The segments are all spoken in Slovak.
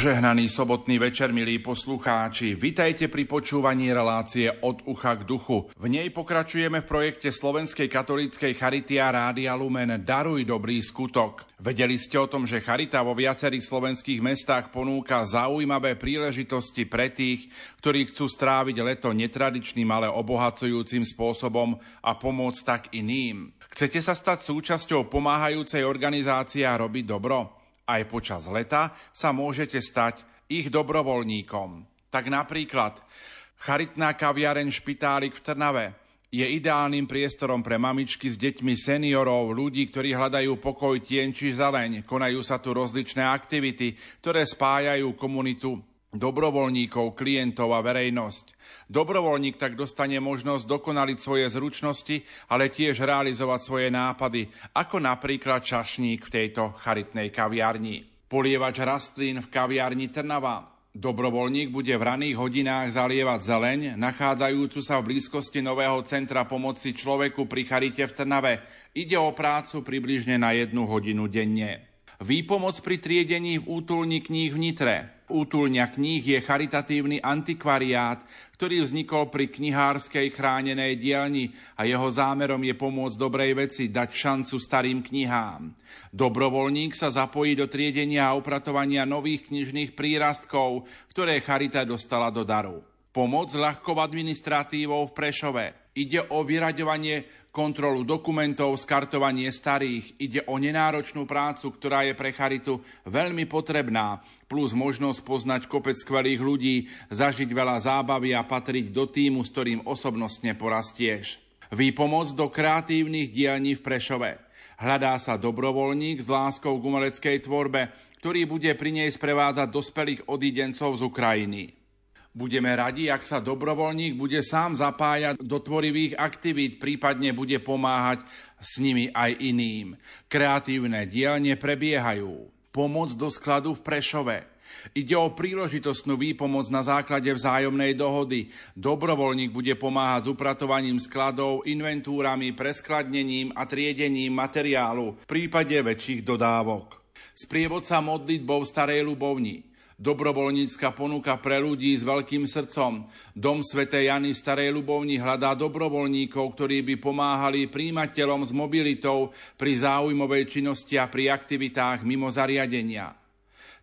Požehnaný sobotný večer, milí poslucháči. Vitajte pri počúvaní relácie od ucha k duchu. V nej pokračujeme v projekte Slovenskej katolíckej Charity a Rádia Lumen Daruj dobrý skutok. Vedeli ste o tom, že Charita vo viacerých slovenských mestách ponúka zaujímavé príležitosti pre tých, ktorí chcú stráviť leto netradičným, ale obohacujúcim spôsobom a pomôcť tak iným. Chcete sa stať súčasťou pomáhajúcej organizácie a robiť dobro? Aj počas leta sa môžete stať ich dobrovoľníkom. Tak napríklad charitná kaviareň Špitálik v Trnave je ideálnym priestorom pre mamičky s deťmi seniorov, ľudí, ktorí hľadajú pokoj, tien či zeleň. Konajú sa tu rozličné aktivity, ktoré spájajú komunitu dobrovoľníkov, klientov a verejnosť. Dobrovoľník tak dostane možnosť dokonaliť svoje zručnosti, ale tiež realizovať svoje nápady, ako napríklad čašník v tejto charitnej kaviarni. Polievač rastlín v kaviarni Trnava. Dobrovoľník bude v raných hodinách zalievať zeleň, nachádzajúcu sa v blízkosti nového centra pomoci človeku pri Charite v Trnave. Ide o prácu približne na jednu hodinu denne. Výpomoc pri triedení v útulni kníh v Nitre. Útulňa kníh je charitatívny antikvariát, ktorý vznikol pri knihárskej chránenej dielni a jeho zámerom je pomôcť dobrej veci, dať šancu starým knihám. Dobrovoľník sa zapojí do triedenia a upratovania nových knižných prírastkov, ktoré Charita dostala do daru. Pomoc ľahkou administratívou v Prešove. Ide o vyraďovanie kontrolu dokumentov, skartovanie starých. Ide o nenáročnú prácu, ktorá je pre Charitu veľmi potrebná, plus možnosť poznať kopec skvelých ľudí, zažiť veľa zábavy a patriť do týmu, s ktorým osobnostne porastieš. Výpomoc do kreatívnych dielní v Prešove. Hľadá sa dobrovoľník s láskou k umeleckej tvorbe, ktorý bude pri nej sprevádzať dospelých odídencov z Ukrajiny. Budeme radi, ak sa dobrovoľník bude sám zapájať do tvorivých aktivít, prípadne bude pomáhať s nimi aj iným. Kreatívne dielne prebiehajú. Pomoc do skladu v Prešove. Ide o príležitostnú výpomoc na základe vzájomnej dohody. Dobrovoľník bude pomáhať s upratovaním skladov, inventúrami, preskladnením a triedením materiálu v prípade väčších dodávok. Sprievodca modlitbou Starej Ľubovni. Dobrovoľnícka ponuka pre ľudí s veľkým srdcom. Dom Sv. Jany v Starej Ľubovni hľadá dobrovoľníkov, ktorí by pomáhali príjimateľom s mobilitou pri záujmovej činnosti a pri aktivitách mimo zariadenia.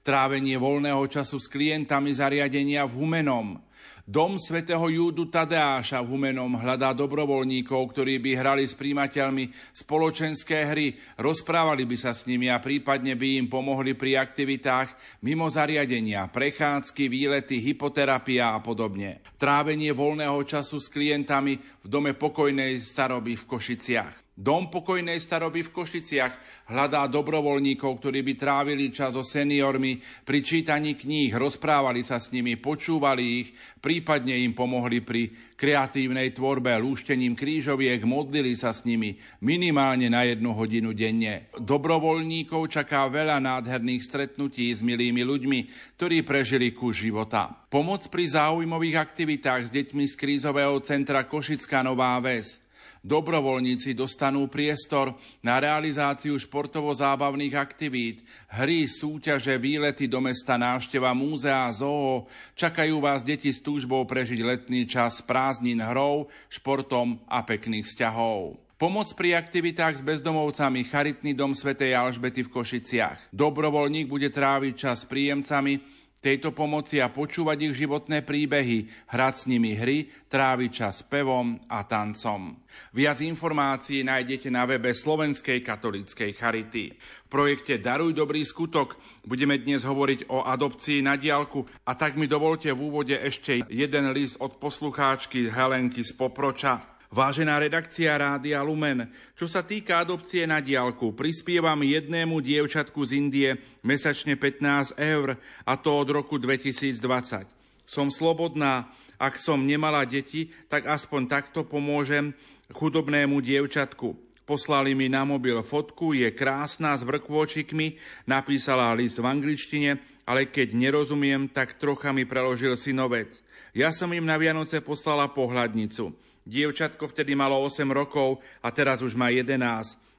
Trávenie voľného času s klientami zariadenia v Humenom – Dom svätého Júdu Tadeáša v Humenom hľadá dobrovoľníkov, ktorí by hrali s príjimateľmi spoločenské hry, rozprávali by sa s nimi a prípadne by im pomohli pri aktivitách mimo zariadenia, prechádzky, výlety, hypoterapia a podobne. Trávenie voľného času s klientami v dome pokojnej staroby v Košiciach. Dom pokojnej staroby v Košiciach hľadá dobrovoľníkov, ktorí by trávili čas so seniormi pri čítaní kníh, rozprávali sa s nimi, počúvali ich, prípadne im pomohli pri kreatívnej tvorbe, lúštením krížoviek, modlili sa s nimi minimálne na jednu hodinu denne. Dobrovoľníkov čaká veľa nádherných stretnutí s milými ľuďmi, ktorí prežili kus života. Pomoc pri záujmových aktivitách s deťmi z krízového centra Košická Nová Ves – Dobrovoľníci dostanú priestor na realizáciu športovo-zábavných aktivít, hry, súťaže, výlety do mesta, návšteva múzea, zoo. Čakajú vás deti s túžbou prežiť letný čas prázdnin hrou, športom a pekných vzťahov. Pomoc pri aktivitách s bezdomovcami Charitný dom svätej Alžbety v Košiciach. Dobrovoľník bude tráviť čas s príjemcami, tejto pomoci a počúvať ich životné príbehy, hrať s nimi hry, tráviť čas pevom a tancom. Viac informácií nájdete na webe Slovenskej katolíckej charity. V projekte Daruj dobrý skutok budeme dnes hovoriť o adopcii na diálku a tak mi dovolte v úvode ešte jeden list od poslucháčky Helenky z Poproča. Vážená redakcia Rádia Lumen, čo sa týka adopcie na diálku, prispievam jednému dievčatku z Indie mesačne 15 eur, a to od roku 2020. Som slobodná, ak som nemala deti, tak aspoň takto pomôžem chudobnému dievčatku. Poslali mi na mobil fotku, je krásna s vrkvočikmi, napísala list v angličtine, ale keď nerozumiem, tak trocha mi preložil synovec. Ja som im na Vianoce poslala pohľadnicu. Dievčatko vtedy malo 8 rokov a teraz už má 11.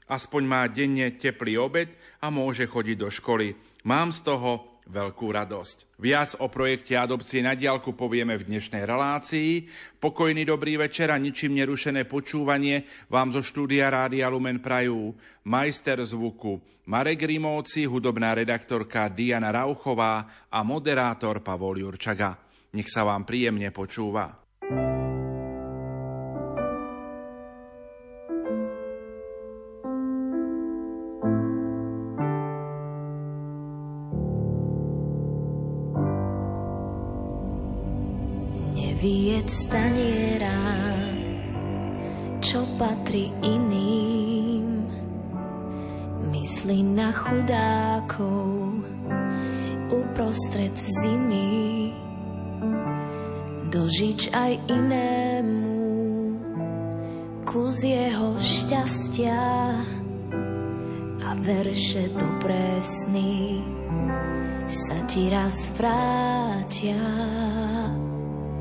Aspoň má denne teplý obed a môže chodiť do školy. Mám z toho veľkú radosť. Viac o projekte adopcie na diálku povieme v dnešnej relácii. Pokojný dobrý večer a ničím nerušené počúvanie vám zo štúdia Rádia Lumen Prajú. Majster zvuku Marek Rimovci, hudobná redaktorka Diana Rauchová a moderátor Pavol Jurčaga. Nech sa vám príjemne počúva. Staniera, čo patrí iným. Myslí na chudákov uprostred zimy. Dožič aj inému kus jeho šťastia a verše do presný sa ti raz vrátia.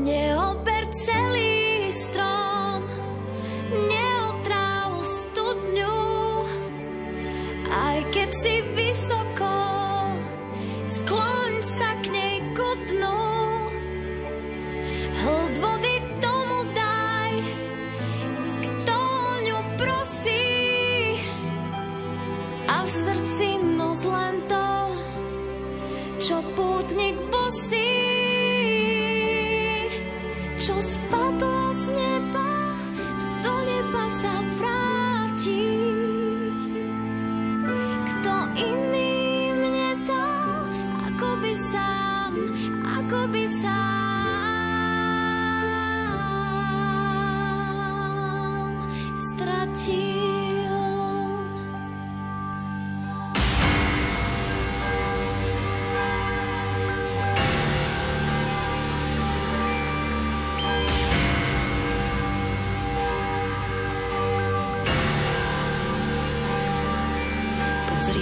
Neober celý strom, neotráv studňu, aj keď si vysoko,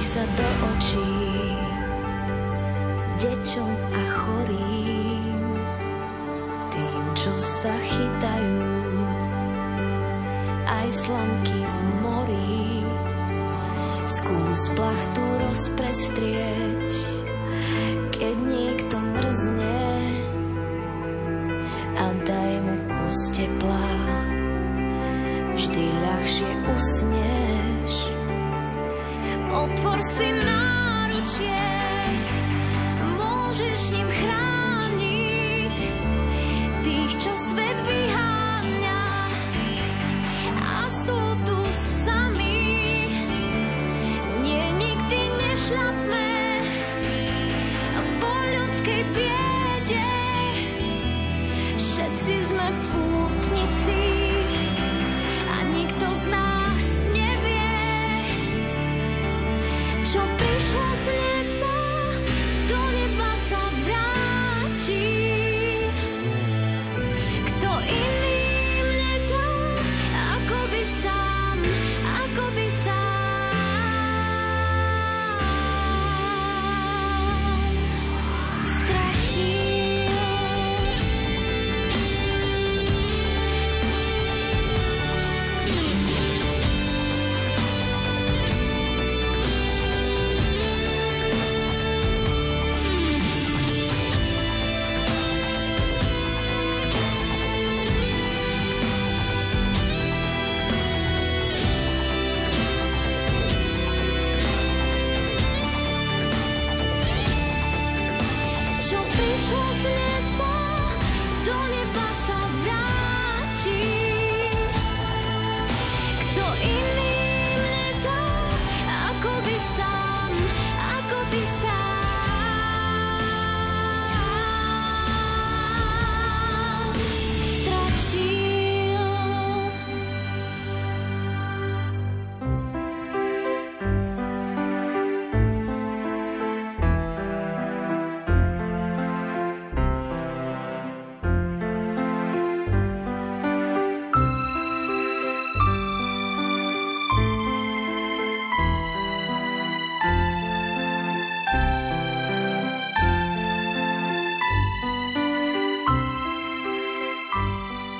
sa do očí deťom a chorým, tým, čo sa chytajú, aj slamky v mori. Skús plachtu rozprestrieť,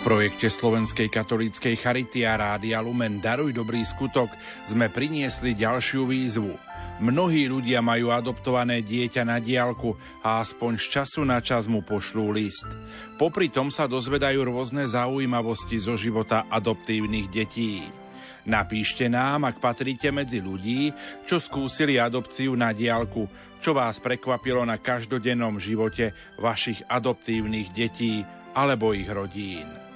projekte Slovenskej katolíckej Charity a Rádia Lumen Daruj dobrý skutok sme priniesli ďalšiu výzvu. Mnohí ľudia majú adoptované dieťa na diálku a aspoň z času na čas mu pošlú list. Popri tom sa dozvedajú rôzne zaujímavosti zo života adoptívnych detí. Napíšte nám, ak patríte medzi ľudí, čo skúsili adopciu na diálku, čo vás prekvapilo na každodennom živote vašich adoptívnych detí alebo ich rodín.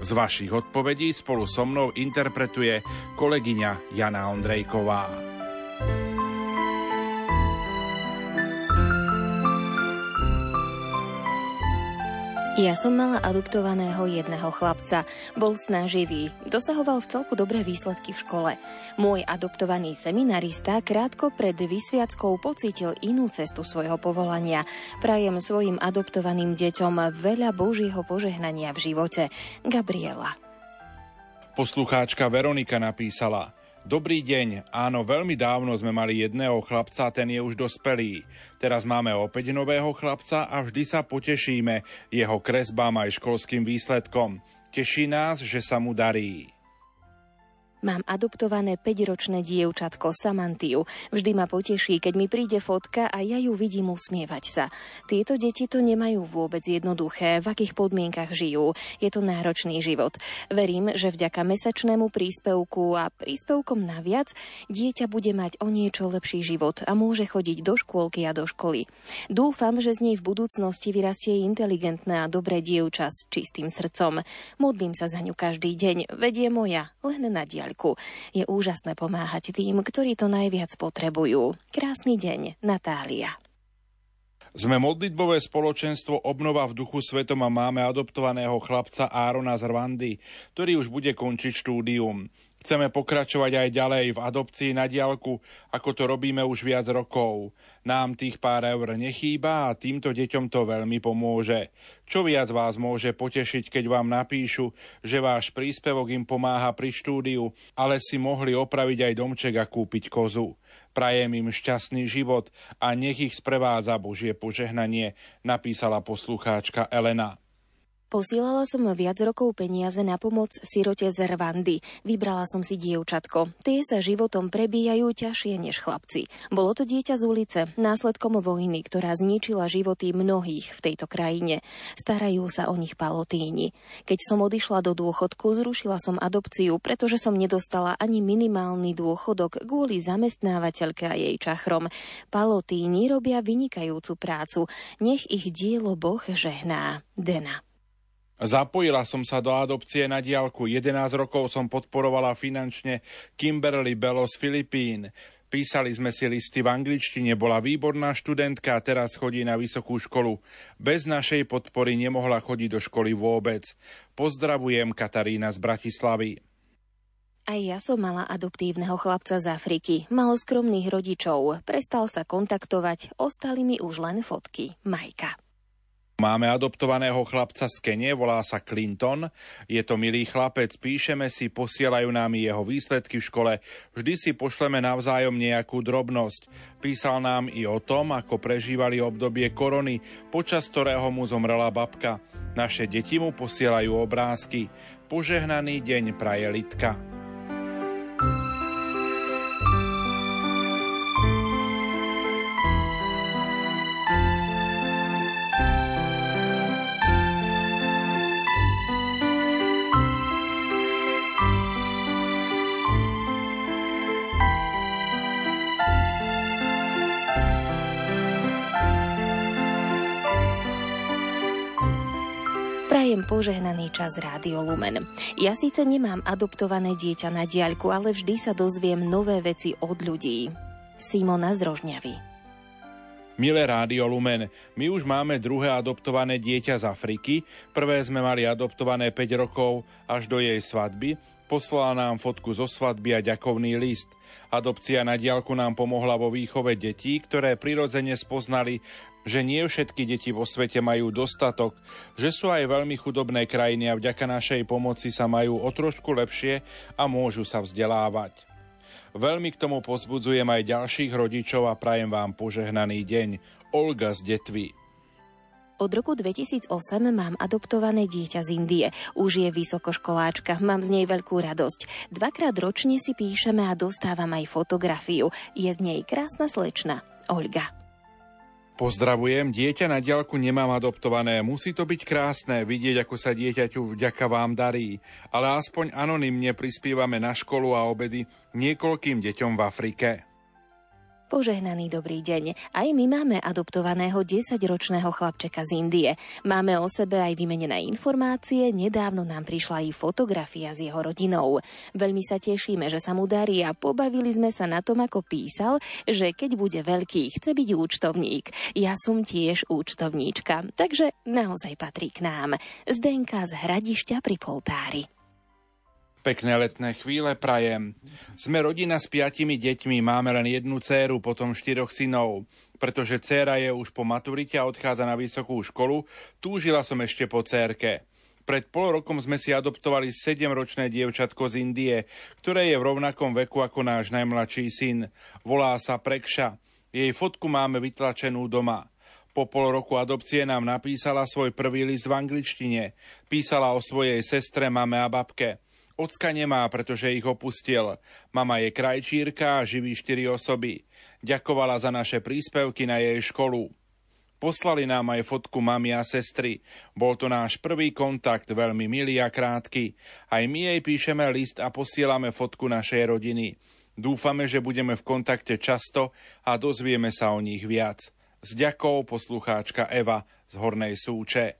Z vašich odpovedí spolu so mnou interpretuje kolegyňa Jana Ondrejková. Ja som mala adoptovaného jedného chlapca. Bol snaživý, dosahoval v celku dobré výsledky v škole. Môj adoptovaný seminarista krátko pred vysviackou pocítil inú cestu svojho povolania. Prajem svojim adoptovaným deťom veľa Božieho požehnania v živote. Gabriela. Poslucháčka Veronika napísala – Dobrý deň, áno, veľmi dávno sme mali jedného chlapca, ten je už dospelý. Teraz máme opäť nového chlapca a vždy sa potešíme jeho kresbám aj školským výsledkom. Teší nás, že sa mu darí. Mám adoptované 5-ročné dievčatko Samantiu. Vždy ma poteší, keď mi príde fotka a ja ju vidím usmievať sa. Tieto deti to nemajú vôbec jednoduché, v akých podmienkach žijú. Je to náročný život. Verím, že vďaka mesačnému príspevku a príspevkom naviac dieťa bude mať o niečo lepší život a môže chodiť do škôlky a do školy. Dúfam, že z nej v budúcnosti vyrastie inteligentné a dobré dievča s čistým srdcom. Modlím sa za ňu každý deň, vedie moja, len na diaľ diaľku. Je úžasné pomáhať tým, ktorí to najviac potrebujú. Krásny deň, Natália. Sme modlitbové spoločenstvo Obnova v duchu svetom a máme adoptovaného chlapca Árona z Rwandy, ktorý už bude končiť štúdium. Chceme pokračovať aj ďalej v adopcii na diálku, ako to robíme už viac rokov. Nám tých pár eur nechýba a týmto deťom to veľmi pomôže. Čo viac vás môže potešiť, keď vám napíšu, že váš príspevok im pomáha pri štúdiu, ale si mohli opraviť aj domček a kúpiť kozu. Prajem im šťastný život a nech ich sprevádza Božie požehnanie, napísala poslucháčka Elena. Posielala som viac rokov peniaze na pomoc sirote z Rwandy. Vybrala som si dievčatko. Tie sa životom prebíjajú ťažšie než chlapci. Bolo to dieťa z ulice, následkom vojny, ktorá zničila životy mnohých v tejto krajine. Starajú sa o nich palotíni. Keď som odišla do dôchodku, zrušila som adopciu, pretože som nedostala ani minimálny dôchodok kvôli zamestnávateľke a jej čachrom. Palotíni robia vynikajúcu prácu. Nech ich dielo Boh žehná. Dena. Zapojila som sa do adopcie na diálku. 11 rokov som podporovala finančne Kimberly Bello z Filipín. Písali sme si listy v angličtine, bola výborná študentka a teraz chodí na vysokú školu. Bez našej podpory nemohla chodiť do školy vôbec. Pozdravujem Katarína z Bratislavy. Aj ja som mala adoptívneho chlapca z Afriky. Mal skromných rodičov. Prestal sa kontaktovať, ostali mi už len fotky. Majka. Máme adoptovaného chlapca z Kenie, volá sa Clinton. Je to milý chlapec, píšeme si, posielajú nám jeho výsledky v škole. Vždy si pošleme navzájom nejakú drobnosť. Písal nám i o tom, ako prežívali obdobie korony, počas ktorého mu zomrela babka. Naše deti mu posielajú obrázky. Požehnaný deň praje Litka. Prajem požehnaný čas Rádio Lumen. Ja síce nemám adoptované dieťa na diaľku, ale vždy sa dozviem nové veci od ľudí. Simona z Rožňavy. Milé Rádio Lumen, my už máme druhé adoptované dieťa z Afriky. Prvé sme mali adoptované 5 rokov až do jej svadby. Poslala nám fotku zo svadby a ďakovný list. Adopcia na diálku nám pomohla vo výchove detí, ktoré prirodzene spoznali, že nie všetky deti vo svete majú dostatok, že sú aj veľmi chudobné krajiny a vďaka našej pomoci sa majú o trošku lepšie a môžu sa vzdelávať. Veľmi k tomu pozbudzujem aj ďalších rodičov a prajem vám požehnaný deň. Olga z Detvy. Od roku 2008 mám adoptované dieťa z Indie. Už je vysokoškoláčka, mám z nej veľkú radosť. Dvakrát ročne si píšeme a dostávam aj fotografiu. Je z nej krásna slečna. Olga. Pozdravujem, dieťa na diaľku nemám adoptované. Musí to byť krásne vidieť, ako sa dieťaťu vďaka vám darí. Ale aspoň anonymne prispievame na školu a obedy niekoľkým deťom v Afrike. Požehnaný dobrý deň. Aj my máme adoptovaného 10-ročného chlapčeka z Indie. Máme o sebe aj vymenené informácie, nedávno nám prišla aj fotografia s jeho rodinou. Veľmi sa tešíme, že sa mu darí a pobavili sme sa na tom, ako písal, že keď bude veľký, chce byť účtovník. Ja som tiež účtovníčka, takže naozaj patrí k nám. Zdenka z Hradišťa pri Poltári. Pekné letné chvíle prajem. Sme rodina s piatimi deťmi, máme len jednu dceru, potom štyroch synov. Pretože dcéra je už po maturite a odchádza na vysokú školu, túžila som ešte po cérke. Pred pol rokom sme si adoptovali 7-ročné dievčatko z Indie, ktoré je v rovnakom veku ako náš najmladší syn. Volá sa Prekša. Jej fotku máme vytlačenú doma. Po pol roku adopcie nám napísala svoj prvý list v angličtine. Písala o svojej sestre, mame a babke. Ocka nemá, pretože ich opustil. Mama je krajčírka a živí štyri osoby. Ďakovala za naše príspevky na jej školu. Poslali nám aj fotku mami a sestry. Bol to náš prvý kontakt, veľmi milý a krátky. Aj my jej píšeme list a posielame fotku našej rodiny. Dúfame, že budeme v kontakte často a dozvieme sa o nich viac. S ďakou poslucháčka Eva z Hornej Súče.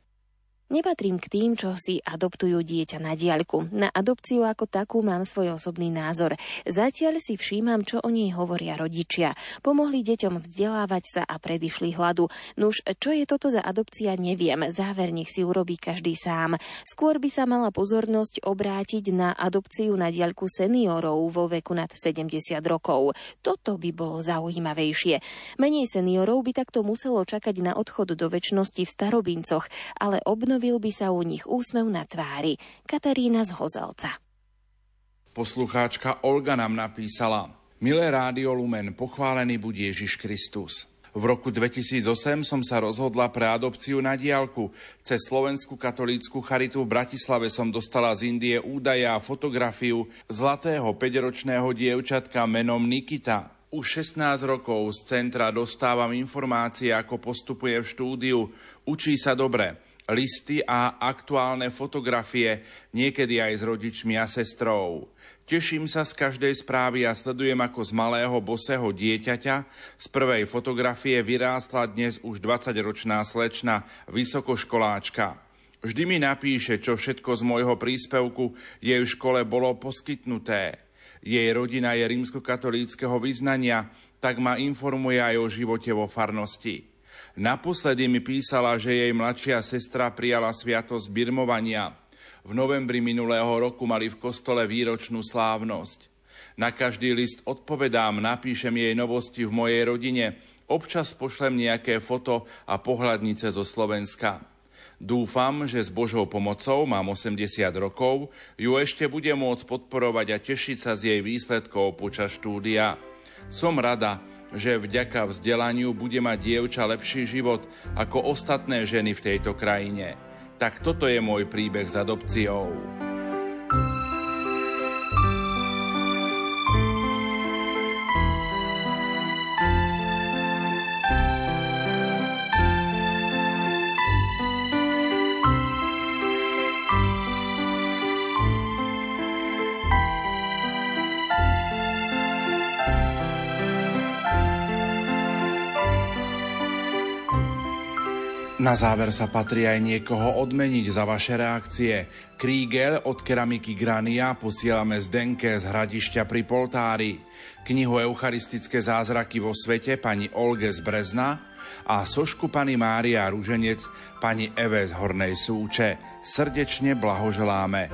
Nepatrím k tým, čo si adoptujú dieťa na diaľku. Na adopciu ako takú mám svoj osobný názor. Zatiaľ si všímam, čo o nej hovoria rodičia. Pomohli deťom vzdelávať sa a predišli hladu. Nuž, čo je toto za adopcia, neviem. Záver nech si urobí každý sám. Skôr by sa mala pozornosť obrátiť na adopciu na diaľku seniorov vo veku nad 70 rokov. Toto by bolo zaujímavejšie. Menej seniorov by takto muselo čakať na odchod do väčšnosti v starobincoch, ale obnov Objavil by sa u nich úsmev na tvári. Katarína z Hozelca. Poslucháčka Olga nám napísala Milé Rádio Lumen, pochválený buď Ježiš Kristus. V roku 2008 som sa rozhodla pre adopciu na diálku. Cez Slovenskú katolícku charitu v Bratislave som dostala z Indie údaje a fotografiu zlatého 5-ročného dievčatka menom Nikita. Už 16 rokov z centra dostávam informácie, ako postupuje v štúdiu. Učí sa dobre listy a aktuálne fotografie, niekedy aj s rodičmi a sestrou. Teším sa z každej správy a sledujem, ako z malého bosého dieťaťa z prvej fotografie vyrástla dnes už 20-ročná slečna, vysokoškoláčka. Vždy mi napíše, čo všetko z môjho príspevku jej v škole bolo poskytnuté. Jej rodina je rímskokatolíckého vyznania, tak ma informuje aj o živote vo farnosti. Naposledy mi písala, že jej mladšia sestra prijala sviatosť birmovania. V novembri minulého roku mali v kostole výročnú slávnosť. Na každý list odpovedám, napíšem jej novosti v mojej rodine, občas pošlem nejaké foto a pohľadnice zo Slovenska. Dúfam, že s Božou pomocou, mám 80 rokov, ju ešte bude môcť podporovať a tešiť sa z jej výsledkov počas štúdia. Som rada, že vďaka vzdelaniu bude mať dievča lepší život ako ostatné ženy v tejto krajine. Tak toto je môj príbeh s adopciou. Na záver sa patrí aj niekoho odmeniť za vaše reakcie. Krígel od keramiky Grania posielame z Denke z hradišťa pri Poltári. Knihu Eucharistické zázraky vo svete pani Olge z Brezna a sošku pani Mária Rúženec pani Eve z Hornej Súče. Srdečne blahoželáme.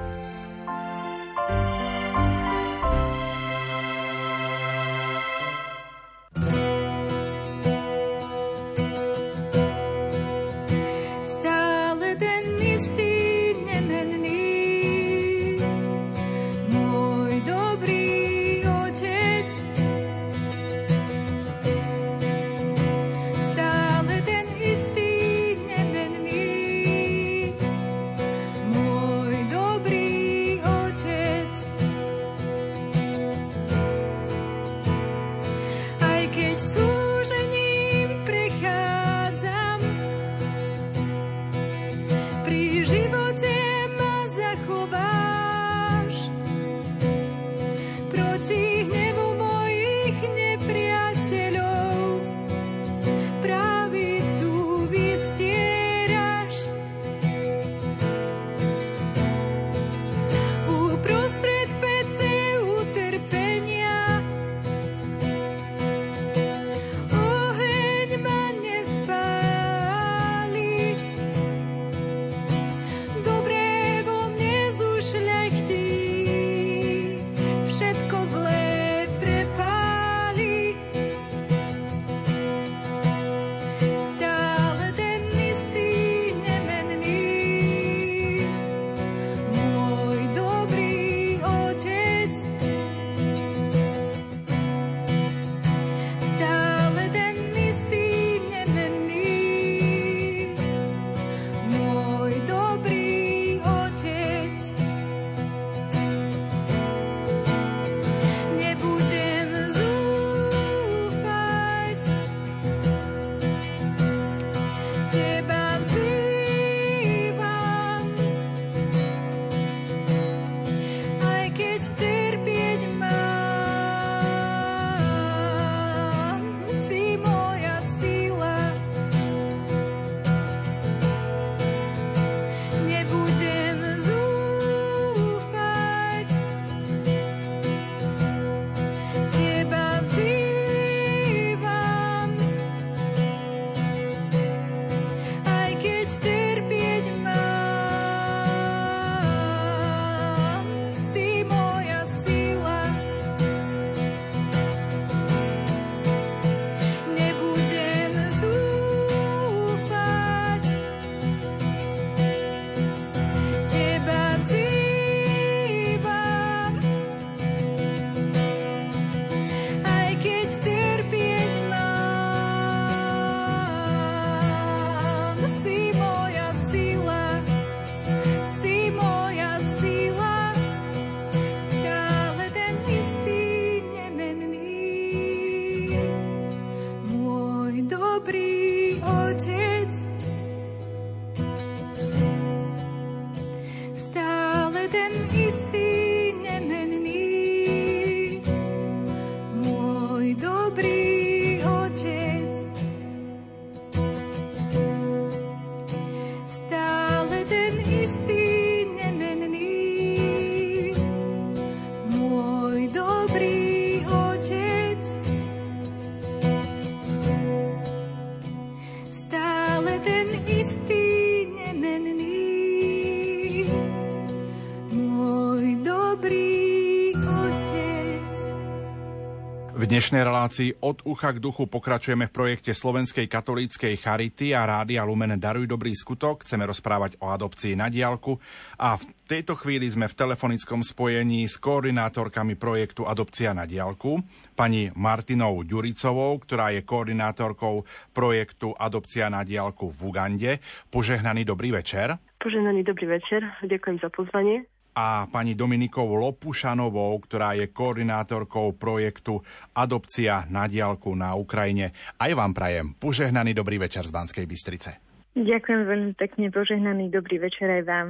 Relácii od ucha k duchu pokračujeme v projekte Slovenskej katolíckej Charity a Rádia Lumen Daruj dobrý skutok. Chceme rozprávať o adopcii na diálku a v tejto chvíli sme v telefonickom spojení s koordinátorkami projektu Adopcia na diálku, pani Martinou Ďuricovou, ktorá je koordinátorkou projektu Adopcia na diálku v Ugande. Požehnaný dobrý večer. Požehnaný dobrý večer, ďakujem za pozvanie a pani Dominikou Lopušanovou, ktorá je koordinátorkou projektu Adopcia na diálku na Ukrajine. Aj vám prajem požehnaný dobrý večer z Banskej Bystrice. Ďakujem veľmi pekne, požehnaný dobrý večer aj vám.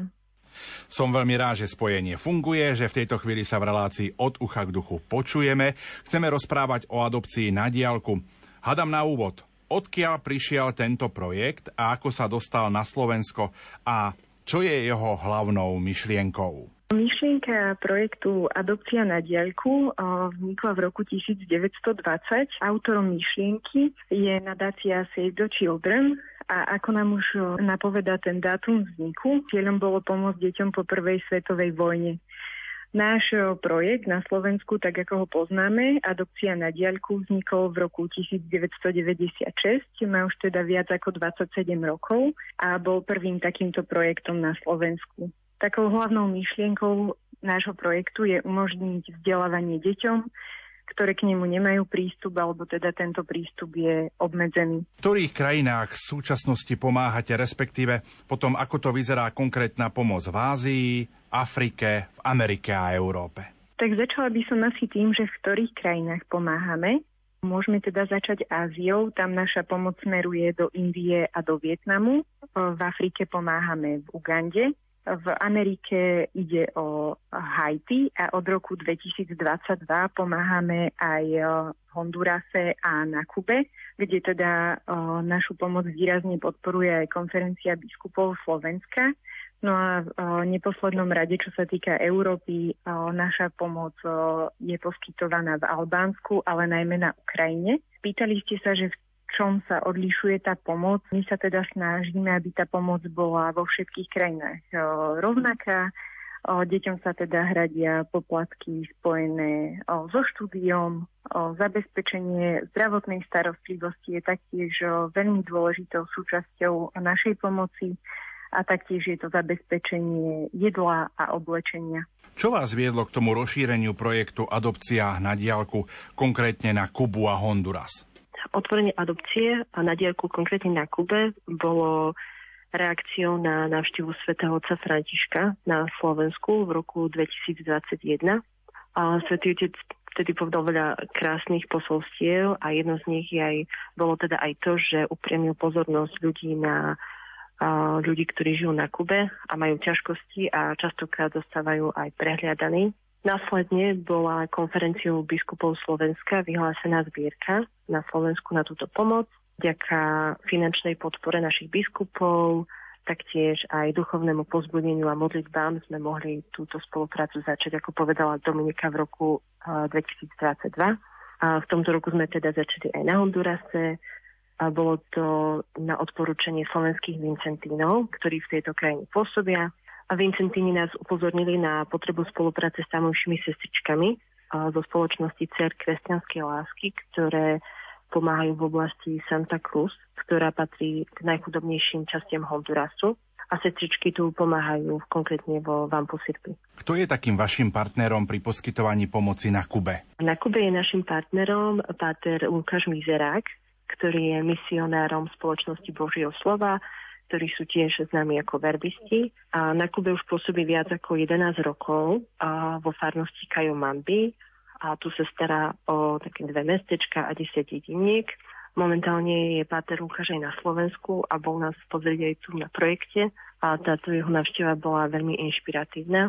Som veľmi rád, že spojenie funguje, že v tejto chvíli sa v relácii od ucha k duchu počujeme. Chceme rozprávať o adopcii na diálku. Hadam na úvod. Odkiaľ prišiel tento projekt a ako sa dostal na Slovensko a čo je jeho hlavnou myšlienkou? Myšlienka projektu Adopcia na diaľku vznikla v roku 1920. Autorom myšlienky je nadácia Save the Children a ako nám už napoveda ten dátum vzniku, cieľom bolo pomôcť deťom po prvej svetovej vojne. Náš projekt na Slovensku, tak ako ho poznáme, Adopcia na diaľku, vznikol v roku 1996, má už teda viac ako 27 rokov a bol prvým takýmto projektom na Slovensku. Takou hlavnou myšlienkou nášho projektu je umožniť vzdelávanie deťom, ktoré k nemu nemajú prístup, alebo teda tento prístup je obmedzený. V ktorých krajinách v súčasnosti pomáhate, respektíve potom ako to vyzerá konkrétna pomoc v Ázii, Afrike, v Amerike a Európe? Tak začala by som asi tým, že v ktorých krajinách pomáhame. Môžeme teda začať Áziou, tam naša pomoc smeruje do Indie a do Vietnamu. V Afrike pomáhame v Ugande, v Amerike ide o Haiti a od roku 2022 pomáhame aj v Hondurase a na Kube, kde teda našu pomoc výrazne podporuje aj konferencia biskupov Slovenska. No a v neposlednom rade, čo sa týka Európy, naša pomoc je poskytovaná v Albánsku, ale najmä na Ukrajine. Pýtali ste sa, že v čom sa odlišuje tá pomoc. My sa teda snažíme, aby tá pomoc bola vo všetkých krajinách rovnaká. Deťom sa teda hradia poplatky spojené so štúdiom. Zabezpečenie zdravotnej starostlivosti je taktiež veľmi dôležitou súčasťou našej pomoci a taktiež je to zabezpečenie jedla a oblečenia. Čo vás viedlo k tomu rozšíreniu projektu Adopcia na diálku, konkrétne na Kubu a Honduras? Otvorenie adopcie a na dielku konkrétne na Kube bolo reakciou na návštevu svätého otca Františka na Slovensku v roku 2021. A svätý otec vtedy povedal veľa krásnych posolstiev a jedno z nich je aj, bolo teda aj to, že upriemil pozornosť ľudí na ľudí, ktorí žijú na Kube a majú ťažkosti a častokrát dostávajú aj prehliadaní Následne bola konferenciou biskupov Slovenska vyhlásená zbierka na Slovensku na túto pomoc. Vďaka finančnej podpore našich biskupov, taktiež aj duchovnému pozbudeniu a modlitbám sme mohli túto spoluprácu začať, ako povedala Dominika v roku 2022. A v tomto roku sme teda začali aj na Hondurase. A bolo to na odporúčanie slovenských Vincentínov, ktorí v tejto krajine pôsobia a Vincentini nás upozornili na potrebu spolupráce s tamojšími sestričkami zo spoločnosti Cer kresťanskej lásky, ktoré pomáhajú v oblasti Santa Cruz, ktorá patrí k najchudobnejším častiam Hondurasu a sestričky tu pomáhajú konkrétne vo Vampusirpi. Kto je takým vašim partnerom pri poskytovaní pomoci na Kube? Na Kube je našim partnerom páter Lukáš Mizerák, ktorý je misionárom spoločnosti Božieho slova, ktorí sú tiež známi ako verbisti. A na Kube už pôsobí viac ako 11 rokov a vo farnosti Kajomambi a tu sa stará o také dve mestečka a 10 dediniek. Momentálne je Páter Lukáš aj na Slovensku a bol nás pozrieť aj tu na projekte a táto jeho návšteva bola veľmi inšpiratívna.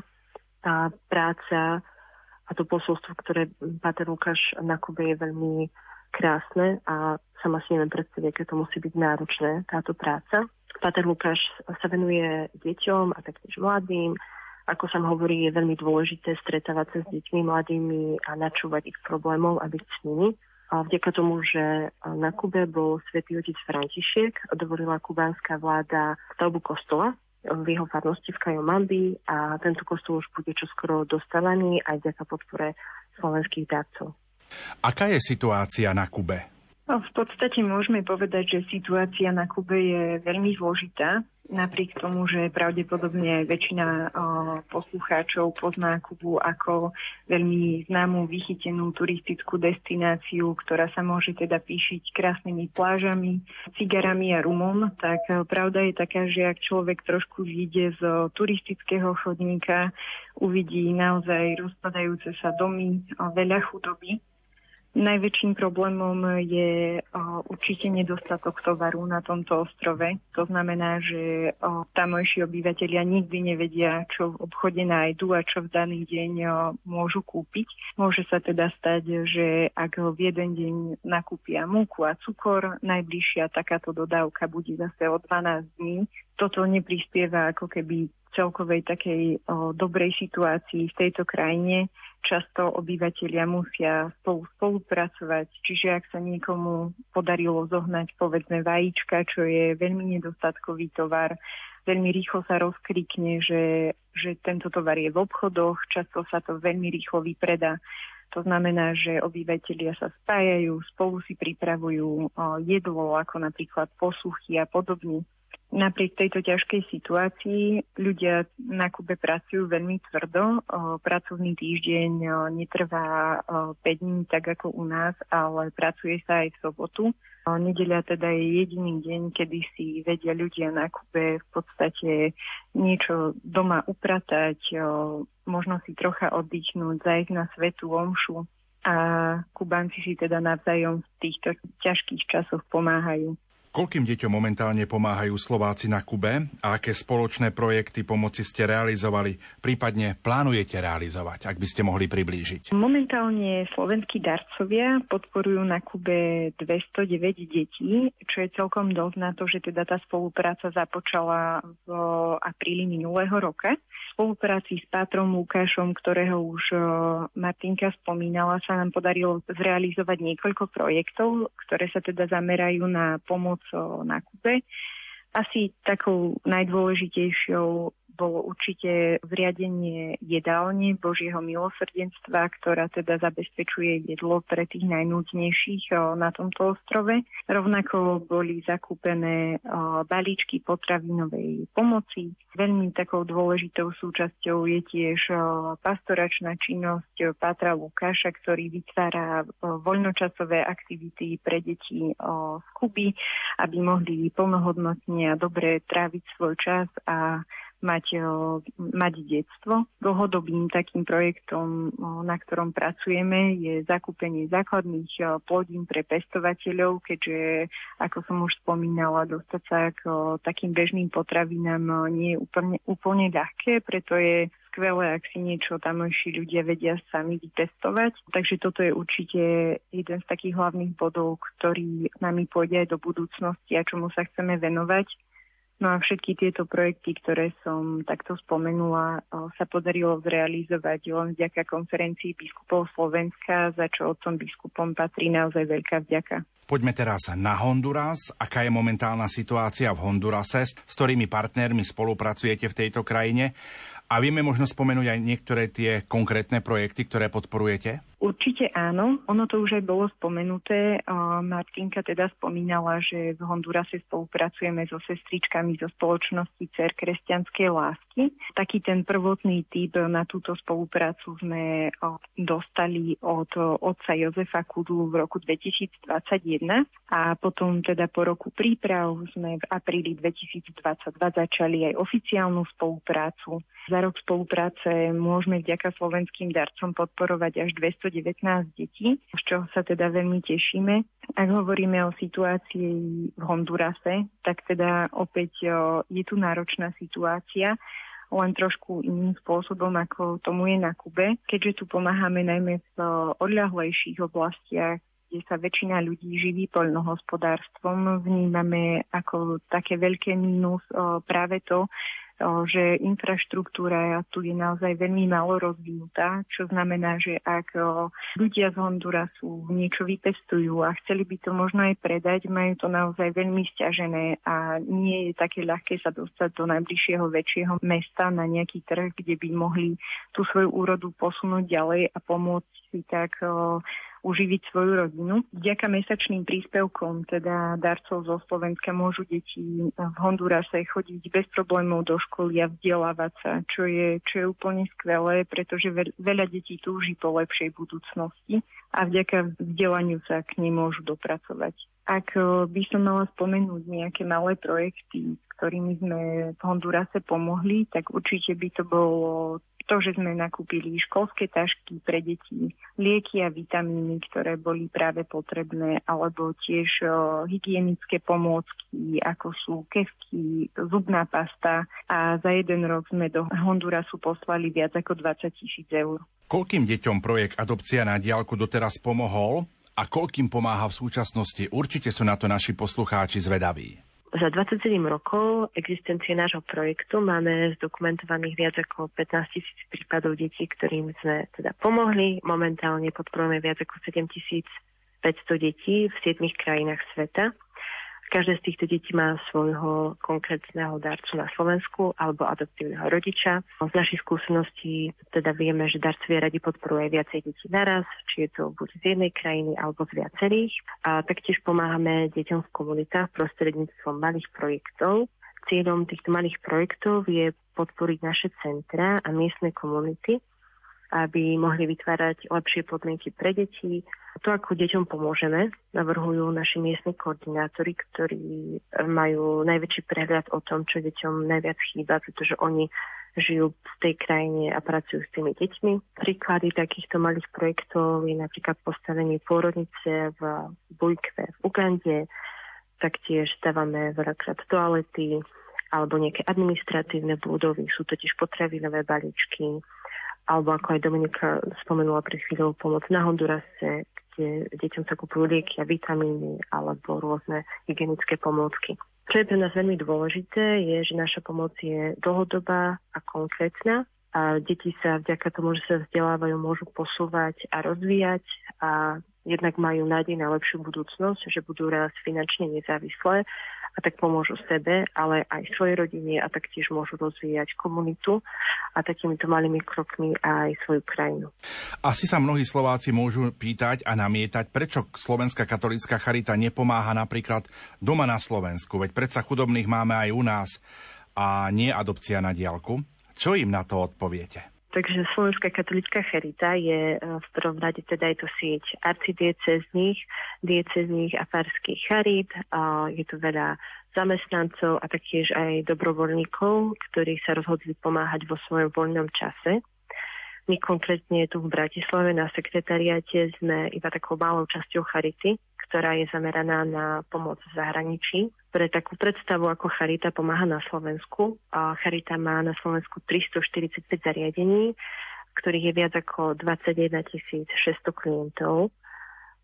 Tá práca a to posolstvo, ktoré Páter Lukáš na Kube je veľmi krásne a sama si neviem predstaviť, aké to musí byť náročné, táto práca. Pater Lukáš sa venuje deťom a taktiež mladým. Ako sa hovorí, je veľmi dôležité stretávať sa s deťmi mladými a načúvať ich problémov a byť s nimi. A vďaka tomu, že na Kube bol svätý otec František, dovolila kubánska vláda stavbu kostola v jeho farnosti v Kajomambi a tento kostol už bude čoskoro dostávaný aj vďaka podpore slovenských dárcov. Aká je situácia na Kube? No, v podstate môžeme povedať, že situácia na Kube je veľmi zložitá. Napriek tomu, že pravdepodobne väčšina o, poslucháčov pozná Kubu ako veľmi známú vychytenú turistickú destináciu, ktorá sa môže teda píšiť krásnymi plážami, cigarami a rumom, tak pravda je taká, že ak človek trošku vyjde z turistického chodníka, uvidí naozaj rozpadajúce sa domy, veľa chudoby Najväčším problémom je určite nedostatok tovaru na tomto ostrove. To znamená, že tamojší obyvateľia nikdy nevedia, čo v obchode nájdu a čo v daný deň môžu kúpiť. Môže sa teda stať, že ak v jeden deň nakúpia múku a cukor, najbližšia takáto dodávka bude zase o 12 dní. Toto neprispieva ako keby celkovej takej dobrej situácii v tejto krajine často obyvateľia musia spolu spolupracovať, čiže ak sa niekomu podarilo zohnať povedzme vajíčka, čo je veľmi nedostatkový tovar, veľmi rýchlo sa rozkrikne, že, že tento tovar je v obchodoch, často sa to veľmi rýchlo vypredá. To znamená, že obyvateľia sa spájajú, spolu si pripravujú jedlo, ako napríklad posuchy a podobne. Napriek tejto ťažkej situácii ľudia na Kube pracujú veľmi tvrdo. Pracovný týždeň netrvá 5 dní tak ako u nás, ale pracuje sa aj v sobotu. Nedeľa teda je jediný deň, kedy si vedia ľudia na Kube v podstate niečo doma upratať, možno si trocha oddychnúť, zajsť na svetú omšu a Kubanci si teda navzájom v týchto ťažkých časoch pomáhajú. Koľkým deťom momentálne pomáhajú Slováci na Kube a aké spoločné projekty pomoci ste realizovali, prípadne plánujete realizovať, ak by ste mohli priblížiť? Momentálne slovenskí darcovia podporujú na Kube 209 detí, čo je celkom dosť na to, že teda tá spolupráca započala v apríli minulého roka. Spolupráci s Pátrom Lukášom, ktorého už Martinka spomínala, sa nám podarilo zrealizovať niekoľko projektov, ktoré sa teda zamerajú na pomoc na Kube. Asi takou najdôležitejšou bolo určite zriadenie jedálne Božieho milosrdenstva, ktorá teda zabezpečuje jedlo pre tých najnúdnejších na tomto ostrove. Rovnako boli zakúpené balíčky potravinovej pomoci. Veľmi takou dôležitou súčasťou je tiež pastoračná činnosť Pátra Lukáša, ktorý vytvára voľnočasové aktivity pre deti z Kuby, aby mohli plnohodnotne a dobre tráviť svoj čas a mať, mať detstvo. Dlhodobým takým projektom, na ktorom pracujeme, je zakúpenie základných plodín pre pestovateľov, keďže, ako som už spomínala, dostať sa k takým bežným potravinám nie je úplne, úplne ľahké, preto je skvelé, ak si niečo tamojší ľudia vedia sami vytestovať. Takže toto je určite jeden z takých hlavných bodov, ktorý nami pôjde aj do budúcnosti a čomu sa chceme venovať. No a všetky tieto projekty, ktoré som takto spomenula, sa podarilo zrealizovať len vďaka konferencii biskupov Slovenska, za čo otcom biskupom patrí naozaj veľká vďaka. Poďme teraz na Honduras. Aká je momentálna situácia v Hondurase? S ktorými partnermi spolupracujete v tejto krajine? A vieme možno spomenúť aj niektoré tie konkrétne projekty, ktoré podporujete? Určite áno. Ono to už aj bolo spomenuté. Martinka teda spomínala, že v Hondurase spolupracujeme so sestričkami zo spoločnosti Cer kresťanskej lásky. Taký ten prvotný typ na túto spoluprácu sme dostali od otca Jozefa Kudlu v roku 2021 a potom teda po roku príprav sme v apríli 2022 začali aj oficiálnu spoluprácu. Za rok spolupráce môžeme vďaka slovenským darcom podporovať až 219 detí, z čoho sa teda veľmi tešíme. Ak hovoríme o situácii v Hondurase, tak teda opäť je tu náročná situácia len trošku iným spôsobom, ako tomu je na Kube. Keďže tu pomáhame najmä v odľahlejších oblastiach, kde sa väčšina ľudí živí poľnohospodárstvom, vnímame ako také veľké mínus práve to, že infraštruktúra tu je naozaj veľmi málo rozvinutá, čo znamená, že ak ľudia z Hondurasu niečo vypestujú a chceli by to možno aj predať, majú to naozaj veľmi stiažené a nie je také ľahké sa dostať do najbližšieho väčšieho mesta na nejaký trh, kde by mohli tú svoju úrodu posunúť ďalej a pomôcť si tak uživiť svoju rodinu. Vďaka mesačným príspevkom, teda darcov zo Slovenska, môžu deti v Hondurase chodiť bez problémov do školy a vzdelávať sa, čo je, čo je úplne skvelé, pretože veľa detí túži po lepšej budúcnosti a vďaka vzdelaniu sa k nej môžu dopracovať. Ak eh, by som mala spomenúť nejaké malé projekty, ktorými sme v Hondurase pomohli, tak určite by to bolo to, že sme nakúpili školské tašky pre deti, lieky a vitamíny, ktoré boli práve potrebné, alebo tiež hygienické pomôcky, ako sú kevky, zubná pasta a za jeden rok sme do Hondurasu poslali viac ako 20 tisíc eur. Koľkým deťom projekt Adopcia na diálku doteraz pomohol a koľkým pomáha v súčasnosti? Určite sú na to naši poslucháči zvedaví. Za 27 rokov existencie nášho projektu máme zdokumentovaných viac ako 15 tisíc prípadov detí, ktorým sme teda pomohli. Momentálne podporujeme viac ako 7 500 detí v 7 krajinách sveta. Každé z týchto detí má svojho konkrétneho darcu na Slovensku alebo adoptívneho rodiča. Z našich skúseností teda vieme, že darcovia radi podporujú aj viacej detí naraz, či je to buď z jednej krajiny alebo z viacerých. A taktiež pomáhame deťom v komunitách prostredníctvom malých projektov. Cieľom týchto malých projektov je podporiť naše centra a miestne komunity, aby mohli vytvárať lepšie podmienky pre deti. To, ako deťom pomôžeme, navrhujú naši miestni koordinátori, ktorí majú najväčší prehľad o tom, čo deťom najviac chýba, pretože oni žijú v tej krajine a pracujú s tými deťmi. Príklady takýchto malých projektov je napríklad postavenie pôrodnice v Bujkve v Ugande, taktiež stávame veľakrát toalety alebo nejaké administratívne budovy, sú totiž potravinové balíčky, alebo ako aj Dominika spomenula pred chvíľou pomoc na Hondurase, kde deťom sa kupujú lieky a vitamíny alebo rôzne hygienické pomôcky. Čo je pre nás veľmi dôležité, je, že naša pomoc je dlhodobá a konkrétna a deti sa vďaka tomu, že sa vzdelávajú, môžu posúvať a rozvíjať a jednak majú nádej na lepšiu budúcnosť, že budú raz finančne nezávislé a tak pomôžu sebe, ale aj svojej rodine a taktiež môžu rozvíjať komunitu a takýmito malými krokmi aj svoju krajinu. Asi sa mnohí Slováci môžu pýtať a namietať, prečo Slovenská katolická charita nepomáha napríklad doma na Slovensku, veď predsa chudobných máme aj u nás a nie adopcia na diálku. Čo im na to odpoviete? Takže Slovenská katolická charita je e, v prvom rade teda je to sieť arcidiecezných, diecezných a farských charit. Je tu veľa zamestnancov a taktiež aj dobrovoľníkov, ktorí sa rozhodli pomáhať vo svojom voľnom čase. My konkrétne tu v Bratislave na sekretariate sme iba takou malou časťou charity, ktorá je zameraná na pomoc v zahraničí. Pre takú predstavu, ako Charita pomáha na Slovensku. Charita má na Slovensku 345 zariadení, ktorých je viac ako 21 600 klientov.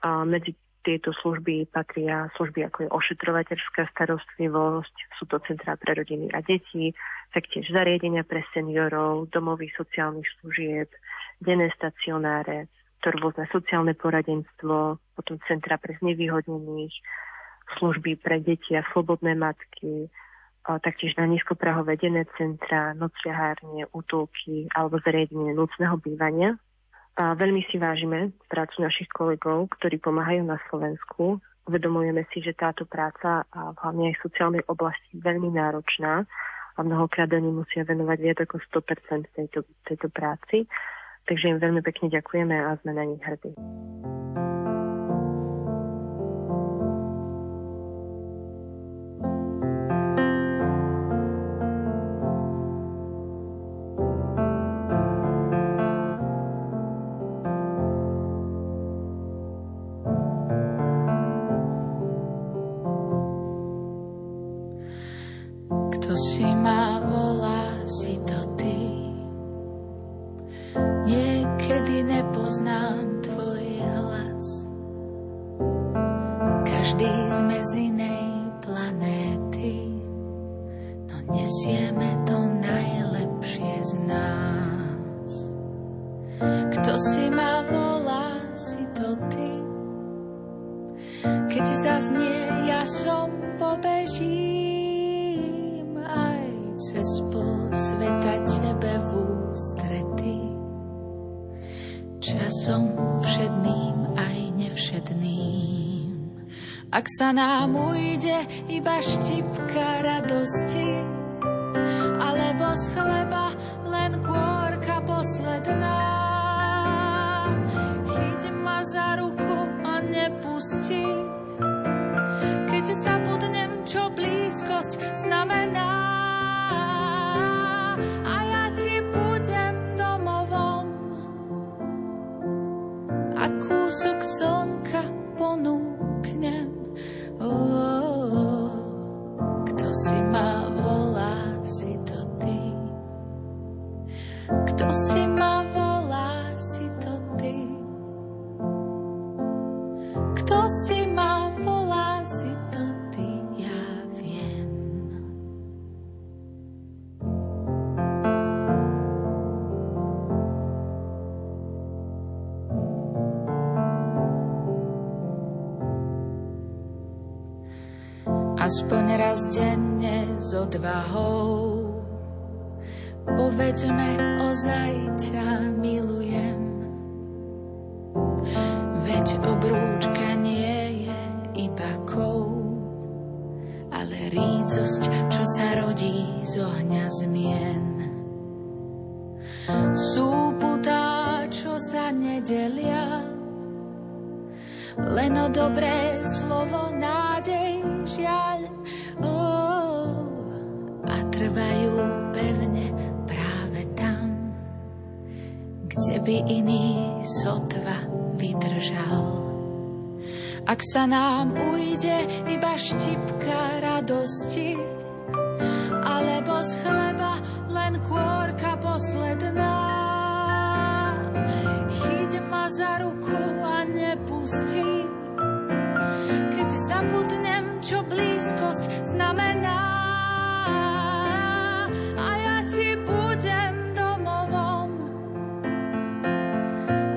Medzi tieto služby patria služby ako je ošetrovateľská starostlivosť, sú to centrá pre rodiny a deti, taktiež zariadenia pre seniorov, domovy sociálnych služieb, denné stacionáre, to rôzne sociálne poradenstvo, potom centra pre znevýhodnených, služby pre deti a slobodné matky, taktiež na nízkoprahové denné centra, nociahárne, útulky alebo zariadenie núcneho bývania. A veľmi si vážime prácu našich kolegov, ktorí pomáhajú na Slovensku. Uvedomujeme si, že táto práca a hlavne aj v sociálnej oblasti je veľmi náročná a mnohokrát oni musia venovať viac ako 100% tejto, tejto práci. Takže im veľmi pekne ďakujeme a sme na nich hrdí. Sa odvahou. Povedzme, ozaj ťa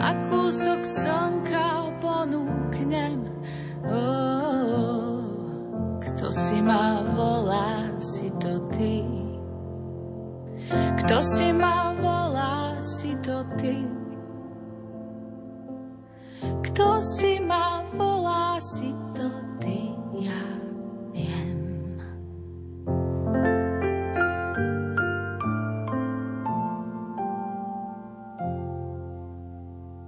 A kúsok slnka ponúknem. Oh, kto si ma volá, si to ty. Kto si ma volá, si to ty. Kto si ma volá, si to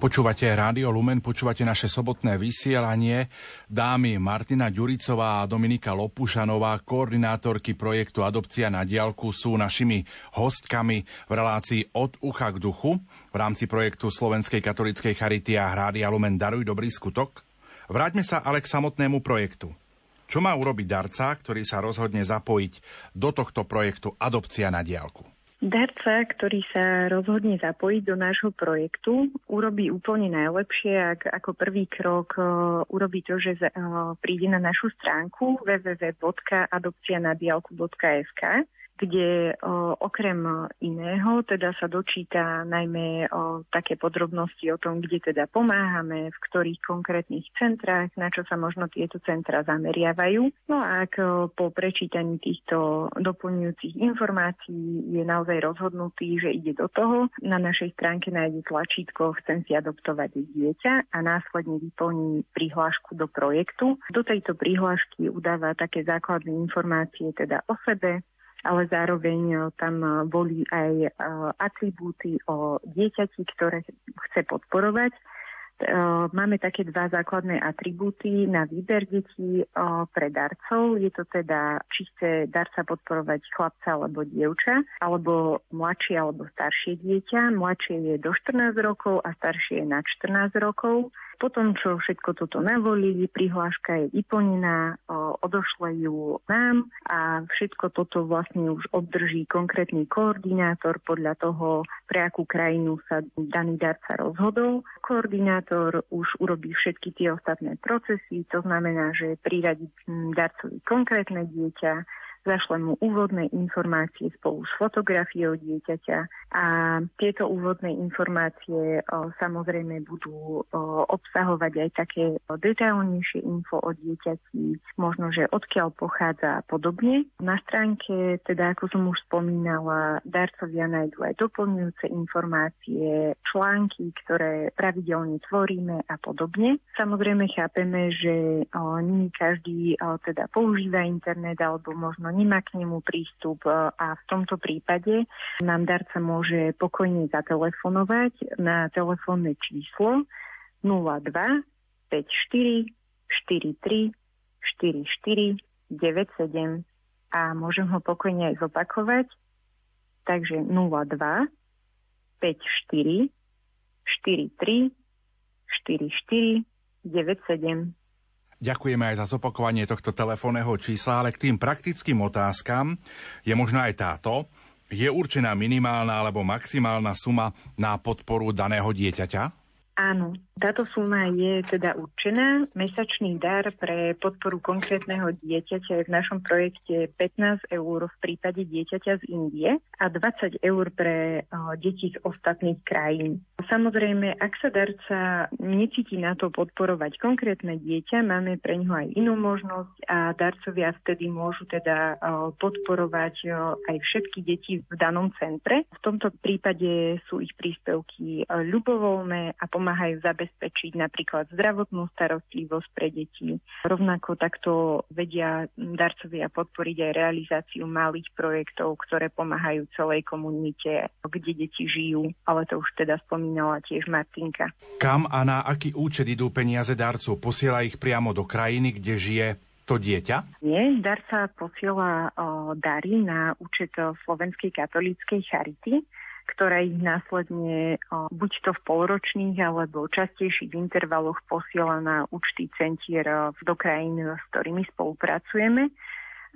Počúvate Rádio Lumen, počúvate naše sobotné vysielanie. Dámy Martina Ďuricová a Dominika Lopušanová, koordinátorky projektu Adopcia na diálku, sú našimi hostkami v relácii Od ucha k duchu v rámci projektu Slovenskej katolíckej charity a Rádia Lumen Daruj dobrý skutok. Vráťme sa ale k samotnému projektu. Čo má urobiť darca, ktorý sa rozhodne zapojiť do tohto projektu Adopcia na diálku? Darca, ktorý sa rozhodne zapojiť do nášho projektu, urobí úplne najlepšie, ak ako prvý krok uh, urobí to, že uh, príde na našu stránku www.adopcianadialku.sk kde o, okrem iného teda sa dočíta najmä o také podrobnosti o tom, kde teda pomáhame, v ktorých konkrétnych centrách, na čo sa možno tieto centra zameriavajú. No a ak o, po prečítaní týchto doplňujúcich informácií je naozaj rozhodnutý, že ide do toho, na našej stránke nájde tlačítko Chcem si adoptovať dieťa a následne vyplní prihlášku do projektu. Do tejto prihlášky udáva také základné informácie teda o sebe, ale zároveň e, tam e, boli aj e, atribúty o dieťati, ktoré chce podporovať. Máme také dva základné atribúty na výber detí pre darcov. Je to teda, či chce darca podporovať chlapca alebo dievča, alebo mladšie alebo staršie dieťa. Mladšie je do 14 rokov a staršie je na 14 rokov. Potom, čo všetko toto navolí, prihláška je vyplnená, odošle ju nám a všetko toto vlastne už obdrží konkrétny koordinátor podľa toho, pre akú krajinu sa daný darca rozhodol. Koordinátor už urobí všetky tie ostatné procesy, to znamená, že priradí darcovi konkrétne dieťa, zašle mu úvodné informácie spolu s fotografiou dieťaťa a tieto úvodné informácie o, samozrejme budú o, obsahovať aj také detailnejšie info o dieťati, možno, že odkiaľ pochádza a podobne. Na stránke, teda ako som už spomínala, darcovia nájdú aj doplňujúce informácie, články, ktoré pravidelne tvoríme a podobne. Samozrejme chápeme, že o, nie každý o, teda používa internet alebo možno nemá k nemu prístup e, a v tomto prípade nám darca môže pokojne zatelefonovať na telefónne číslo 02 54 43 44 97 a môžem ho pokojne aj zopakovať. Takže 02 54 43 44 97 Ďakujeme aj za zopakovanie tohto telefónneho čísla, ale k tým praktickým otázkam je možno aj táto. Je určená minimálna alebo maximálna suma na podporu daného dieťaťa? Áno, táto suma je teda určená. Mesačný dar pre podporu konkrétneho dieťaťa je v našom projekte 15 eur v prípade dieťaťa z Indie a 20 eur pre deti z ostatných krajín. Samozrejme, ak sa darca necíti na to podporovať konkrétne dieťa, máme pre ňoho aj inú možnosť a darcovia vtedy môžu teda podporovať aj všetky deti v danom centre. V tomto prípade sú ich príspevky ľubovoľné a pomáhajú pomáhajú zabezpečiť napríklad zdravotnú starostlivosť pre deti. Rovnako takto vedia darcovia podporiť aj realizáciu malých projektov, ktoré pomáhajú celej komunite, kde deti žijú, ale to už teda spomínala tiež Martinka. Kam a na aký účet idú peniaze darcov? Posiela ich priamo do krajiny, kde žije to dieťa? Nie, darca posiela o, dary na účet Slovenskej katolíckej charity ktoré ich následne buď to v polročných alebo častejších intervaloch posiela na účty centier do krajín, s ktorými spolupracujeme.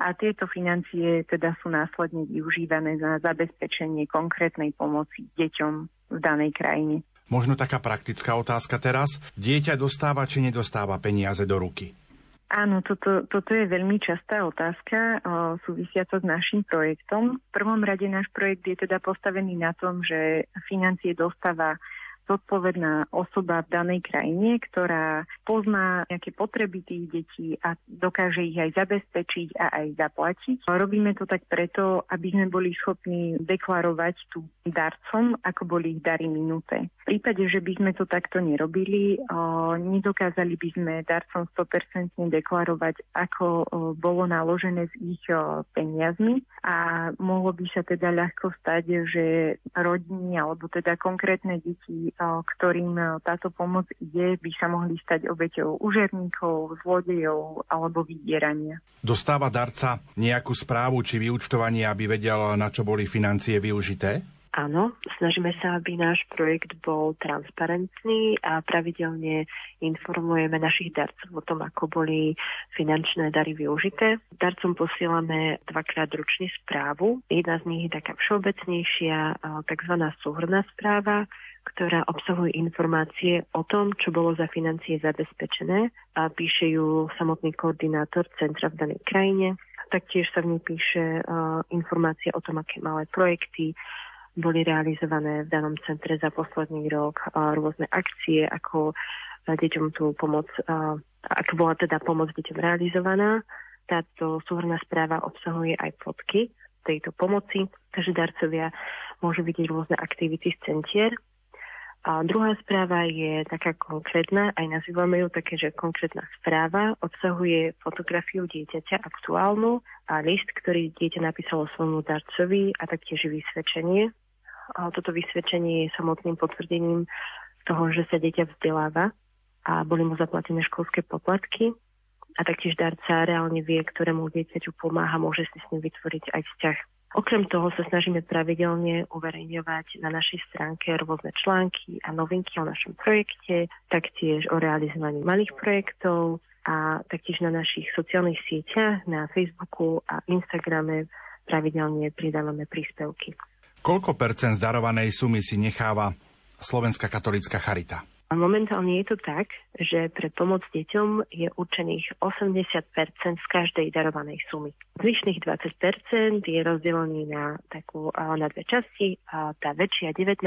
A tieto financie teda sú následne využívané na zabezpečenie konkrétnej pomoci deťom v danej krajine. Možno taká praktická otázka teraz. Dieťa dostáva či nedostáva peniaze do ruky? Áno, toto, toto je veľmi častá otázka o, súvisiaca s našim projektom. V prvom rade náš projekt je teda postavený na tom, že financie dostáva zodpovedná osoba v danej krajine, ktorá pozná nejaké potreby tých detí a dokáže ich aj zabezpečiť a aj zaplatiť. Robíme to tak preto, aby sme boli schopní deklarovať tu darcom, ako boli ich dary minuté. V prípade, že by sme to takto nerobili, nedokázali by sme darcom 100% deklarovať, ako bolo naložené s ich peniazmi a mohlo by sa teda ľahko stať, že rodiny alebo teda konkrétne deti ktorým e, táto pomoc ide, by sa mohli stať obeťou užerníkov, zlodejov alebo vydierania. Dostáva darca nejakú správu či vyučtovanie, aby vedel, na čo boli financie využité? Áno, snažíme sa, aby náš projekt bol transparentný a pravidelne informujeme našich darcov o tom, ako boli finančné dary využité. Darcom posielame dvakrát ročne správu. Jedna z nich je taká všeobecnejšia, tzv. súhrná správa, ktorá obsahuje informácie o tom, čo bolo za financie zabezpečené a píše ju samotný koordinátor centra v danej krajine. Taktiež sa v nej píše uh, informácie o tom, aké malé projekty boli realizované v danom centre za posledný rok, rôzne akcie, ako uh, deťom tú pomoc, uh, ako bola teda pomoc deťom realizovaná. Táto súhrná správa obsahuje aj fotky tejto pomoci, takže darcovia môžu vidieť rôzne aktivity z centier a druhá správa je taká konkrétna, aj nazývame ju také, že konkrétna správa obsahuje fotografiu dieťaťa aktuálnu a list, ktorý dieťa napísalo svojmu darcovi a taktiež vysvedčenie. A toto vysvedčenie je samotným potvrdením toho, že sa dieťa vzdeláva a boli mu zaplatené školské poplatky a taktiež darca reálne vie, ktorému dieťaťu pomáha, môže si s ním vytvoriť aj vzťah. Okrem toho sa snažíme pravidelne uverejňovať na našej stránke rôzne články a novinky o našom projekte, taktiež o realizovaní malých projektov a taktiež na našich sociálnych sieťach, na Facebooku a Instagrame pravidelne pridávame príspevky. Koľko percent zdarovanej sumy si necháva Slovenská katolická charita? Momentálne je to tak, že pre pomoc deťom je určených 80% z každej darovanej sumy. Zvyšných 20% je rozdelený na, takú, na dve časti a tá väčšia 19%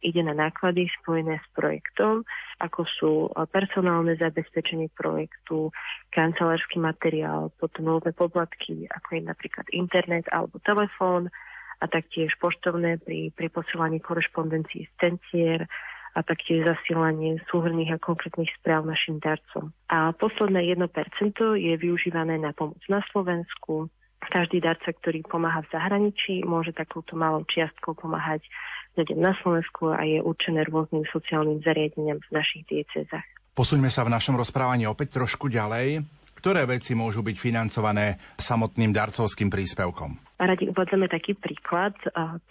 ide na náklady spojené s projektom, ako sú personálne zabezpečenie projektu, kancelársky materiál, potom nové poplatky, ako je napríklad internet alebo telefón a taktiež poštovné pri, pri posielaní korešpondencií z centier, a taktiež zasielanie súhrných a konkrétnych správ našim darcom. A posledné 1% je využívané na pomoc na Slovensku. Každý darca, ktorý pomáha v zahraničí, môže takúto malou čiastkou pomáhať ľuďom na Slovensku a je určené rôznym sociálnym zariadeniam v našich diecezách. Posuňme sa v našom rozprávaní opäť trošku ďalej. Ktoré veci môžu byť financované samotným darcovským príspevkom? A radi uvádzame taký príklad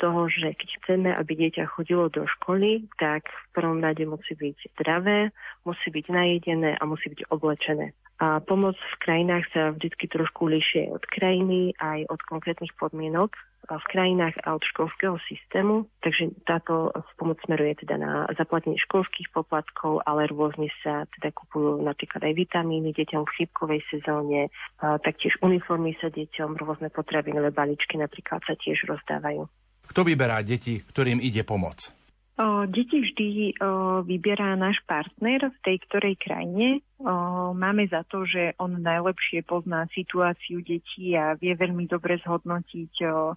toho, že keď chceme, aby dieťa chodilo do školy, tak v prvom rade musí byť zdravé, musí byť najedené a musí byť oblečené. A pomoc v krajinách sa vždy trošku lišie od krajiny aj od konkrétnych podmienok v krajinách a od školského systému. Takže táto pomoc smeruje teda na zaplatenie školských poplatkov, ale rôzne sa teda kupujú napríklad aj vitamíny deťom v chybkovej sezóne, taktiež uniformy sa deťom, rôzne potravinové balíčky napríklad sa tiež rozdávajú. Kto vyberá deti, ktorým ide pomoc? O, deti vždy o, vyberá náš partner v tej ktorej krajine. O, máme za to, že on najlepšie pozná situáciu detí a vie veľmi dobre zhodnotiť, o,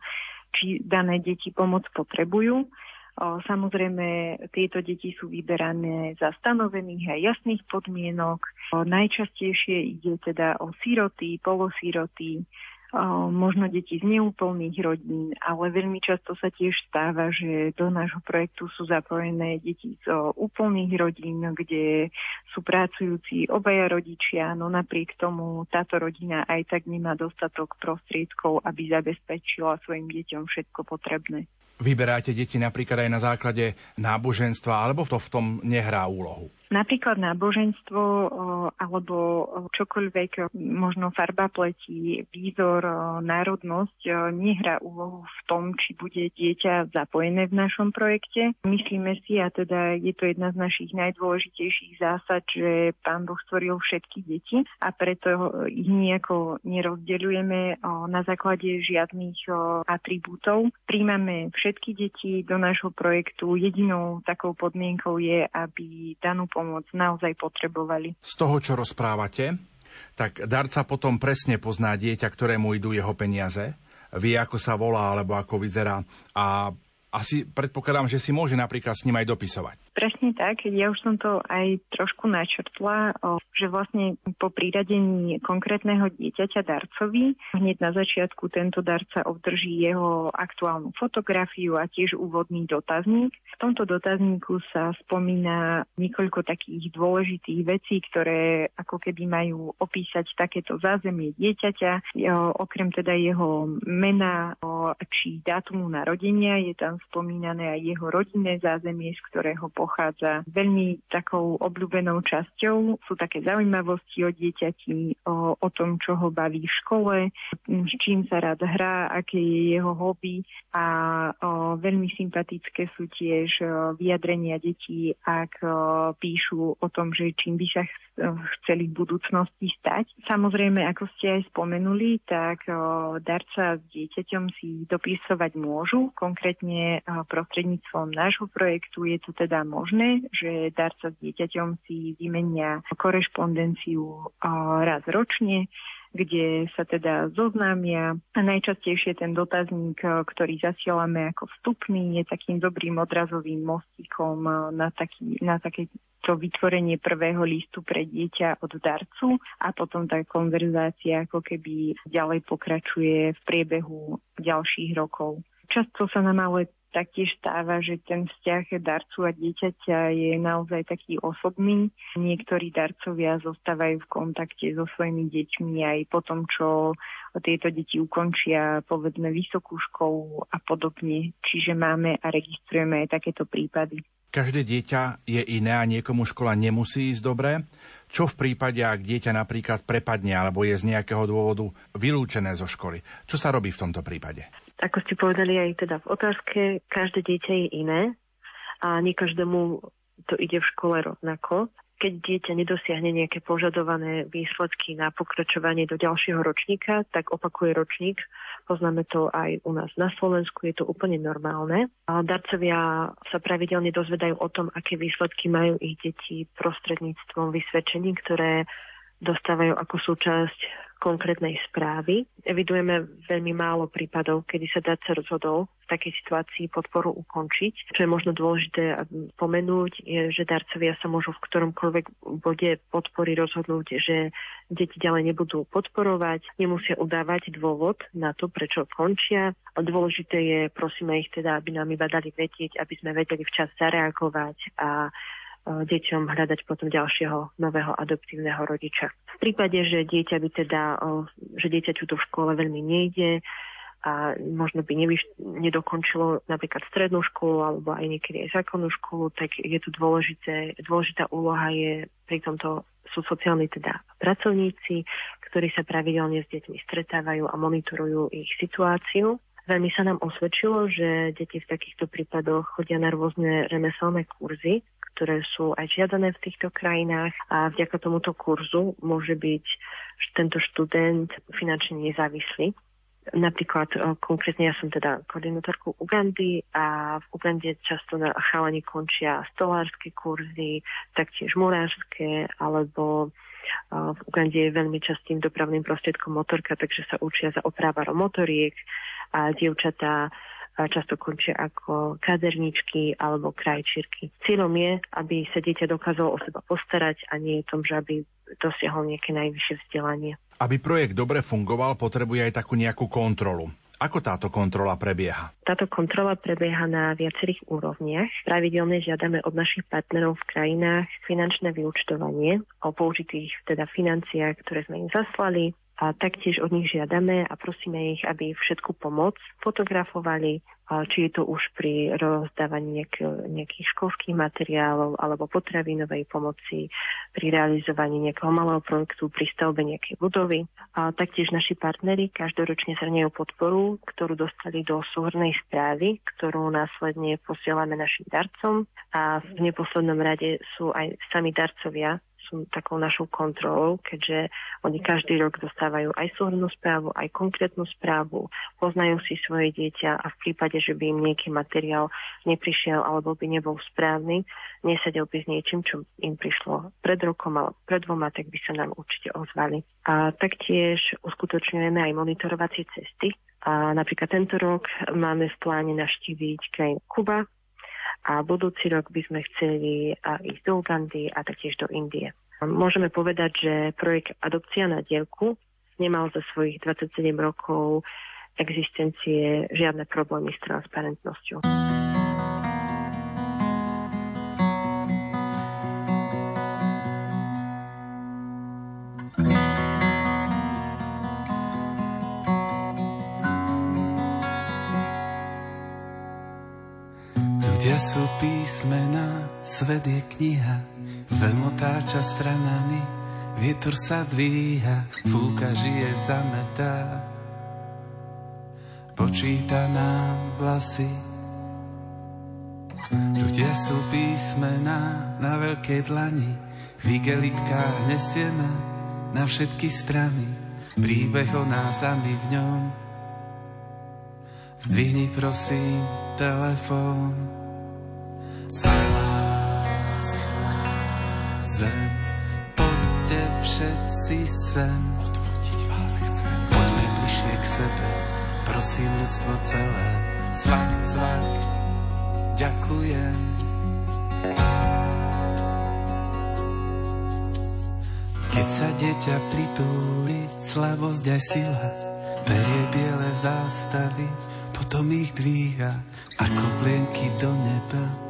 či dané deti pomoc potrebujú. O, samozrejme, tieto deti sú vyberané za stanovených a jasných podmienok. O, najčastejšie ide teda o siroty, polosiroty, možno deti z neúplných rodín, ale veľmi často sa tiež stáva, že do nášho projektu sú zapojené deti z úplných rodín, kde sú pracujúci obaja rodičia, no napriek tomu táto rodina aj tak nemá dostatok prostriedkov, aby zabezpečila svojim deťom všetko potrebné. Vyberáte deti napríklad aj na základe náboženstva, alebo to v tom nehrá úlohu? Napríklad náboženstvo alebo čokoľvek, možno farba pleti, výzor, národnosť nehrá úlohu v tom, či bude dieťa zapojené v našom projekte. Myslíme si, a teda je to jedna z našich najdôležitejších zásad, že Pán Boh stvoril všetky deti a preto ich nejako nerozdeľujeme na základe žiadnych atribútov. Príjmame všetky deti do nášho projektu. Jedinou takou podmienkou je, aby danú pomoc naozaj potrebovali. Z toho, čo rozprávate, tak darca potom presne pozná dieťa, ktorému idú jeho peniaze, vie, ako sa volá alebo ako vyzerá a asi predpokladám, že si môže napríklad s ním aj dopisovať. Presne tak, ja už som to aj trošku načrtla, že vlastne po priradení konkrétneho dieťaťa darcovi, hneď na začiatku tento darca obdrží jeho aktuálnu fotografiu a tiež úvodný dotazník. V tomto dotazníku sa spomína niekoľko takých dôležitých vecí, ktoré ako keby majú opísať takéto zázemie dieťaťa, okrem teda jeho mena či dátumu narodenia, je tam spomínané aj jeho rodinné zázemie, z ktorého pochádza. Veľmi takou obľúbenou časťou. Sú také zaujímavosti o dieťati, o, o tom, čo ho baví v škole, s čím sa rád hrá, aké je jeho hobby. A o, veľmi sympatické sú tiež vyjadrenia detí, ak o, píšu o tom, že čím by sa chceli v budúcnosti stať. Samozrejme, ako ste aj spomenuli, tak darca s dieťaťom si dopisovať môžu, konkrétne prostredníctvom nášho projektu. Je to teda možné, že darca s dieťaťom si vymenia korešpondenciu raz ročne, kde sa teda zoznámia. A najčastejšie ten dotazník, ktorý zasielame ako vstupný, je takým dobrým odrazovým mostíkom na, taký, na takéto vytvorenie prvého listu pre dieťa od darcu a potom tá konverzácia ako keby ďalej pokračuje v priebehu ďalších rokov. Často sa nám ale taktiež stáva, že ten vzťah darcu a dieťaťa je naozaj taký osobný. Niektorí darcovia zostávajú v kontakte so svojimi deťmi aj po tom, čo tieto deti ukončia povedzme vysokú školu a podobne. Čiže máme a registrujeme aj takéto prípady. Každé dieťa je iné a niekomu škola nemusí ísť dobre. Čo v prípade, ak dieťa napríklad prepadne alebo je z nejakého dôvodu vylúčené zo školy? Čo sa robí v tomto prípade? Ako ste povedali aj teda v otázke, každé dieťa je iné a nie každému to ide v škole rovnako. Keď dieťa nedosiahne nejaké požadované výsledky na pokračovanie do ďalšieho ročníka, tak opakuje ročník. Poznáme to aj u nás na Slovensku, je to úplne normálne. Darcovia sa pravidelne dozvedajú o tom, aké výsledky majú ich deti prostredníctvom vysvedčení, ktoré dostávajú ako súčasť konkrétnej správy. Evidujeme veľmi málo prípadov, kedy sa dáca rozhodol v takej situácii podporu ukončiť. Čo je možno dôležité pomenúť, je, že darcovia sa môžu v ktoromkoľvek bode podpory rozhodnúť, že deti ďalej nebudú podporovať, nemusia udávať dôvod na to, prečo končia. Dôležité je, prosíme ich teda, aby nám iba dali vedieť, aby sme vedeli včas zareagovať a deťom hľadať potom ďalšieho nového adoptívneho rodiča. V prípade, že dieťa by teda, že dieťaťu to v škole veľmi nejde, a možno by nevyš- nedokončilo napríklad strednú školu alebo aj niekedy aj zákonnú školu, tak je tu dôležité, dôležitá úloha je pri tomto sú sociálni teda pracovníci, ktorí sa pravidelne s deťmi stretávajú a monitorujú ich situáciu. Veľmi sa nám osvedčilo, že deti v takýchto prípadoch chodia na rôzne remeselné kurzy, ktoré sú aj žiadané v týchto krajinách a vďaka tomuto kurzu môže byť tento študent finančne nezávislý. Napríklad e, konkrétne ja som teda koordinátorkou Ugandy a v Ugande často na chalani končia stolárske kurzy, taktiež murárske, alebo e, v Ugande je veľmi častým dopravným prostriedkom motorka, takže sa učia za oprávarom motoriek a dievčatá často končia ako kaderničky alebo krajčírky. Cieľom je, aby sa dieťa dokázalo o seba postarať a nie je tom, že aby dosiahol nejaké najvyššie vzdelanie. Aby projekt dobre fungoval, potrebuje aj takú nejakú kontrolu. Ako táto kontrola prebieha? Táto kontrola prebieha na viacerých úrovniach. Pravidelne žiadame od našich partnerov v krajinách finančné vyučtovanie o použitých teda financiách, ktoré sme im zaslali, a taktiež od nich žiadame a prosíme ich, aby všetku pomoc fotografovali, či je to už pri rozdávaní nejak, nejakých školských materiálov alebo potravinovej pomoci, pri realizovaní nejakého malého projektu, pri stavbe nejakej budovy. A taktiež naši partnery každoročne zhrňajú podporu, ktorú dostali do súhrnej správy, ktorú následne posielame našim darcom a v neposlednom rade sú aj sami darcovia sú takou našou kontrolou, keďže oni každý rok dostávajú aj súhrnú správu, aj konkrétnu správu, poznajú si svoje dieťa a v prípade, že by im nejaký materiál neprišiel alebo by nebol správny, nesedel by s niečím, čo im prišlo pred rokom alebo pred dvoma, tak by sa nám určite ozvali. A taktiež uskutočňujeme aj monitorovacie cesty. A napríklad tento rok máme v pláne naštíviť krajinu Kuba, a budúci rok by sme chceli ísť do Ugandy a taktiež do Indie. Môžeme povedať, že projekt Adopcia na dielku nemal za svojich 27 rokov existencie žiadne problémy s transparentnosťou. Sú písmena, svet je kniha, zem otáča stranami, vietor sa dvíha, fúka žije zametá. Počíta nám vlasy, ľudia sú písmena na veľkej dlani, v igelitkách nesieme na všetky strany, príbeh o nás a my v ňom. Zdvihni prosím telefón celá, zem. Poďte všetci sem, odvodiť vás chcem. Poďme bližšie k sebe, prosím ľudstvo celé. Cvak, cvak, ďakujem. Keď sa dieťa pritúli, slavosť aj sila, berie biele zástavy, potom ich dvíha ako plienky do neba.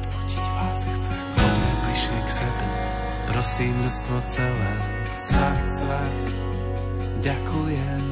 prosím ľudstvo celé, cvak, cvak, ďakujem.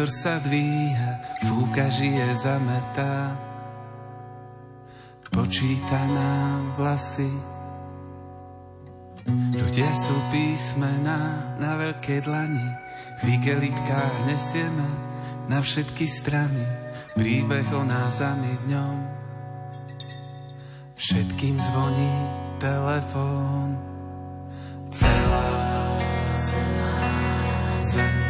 Vietor sa dvíha, fúka žije zametá. Počíta nám vlasy, Ľudia sú písmená na veľké dlani, v igelitkách nesieme na všetky strany príbeh o nás a my v ňom. Všetkým zvoní telefón. Celá, celá zem,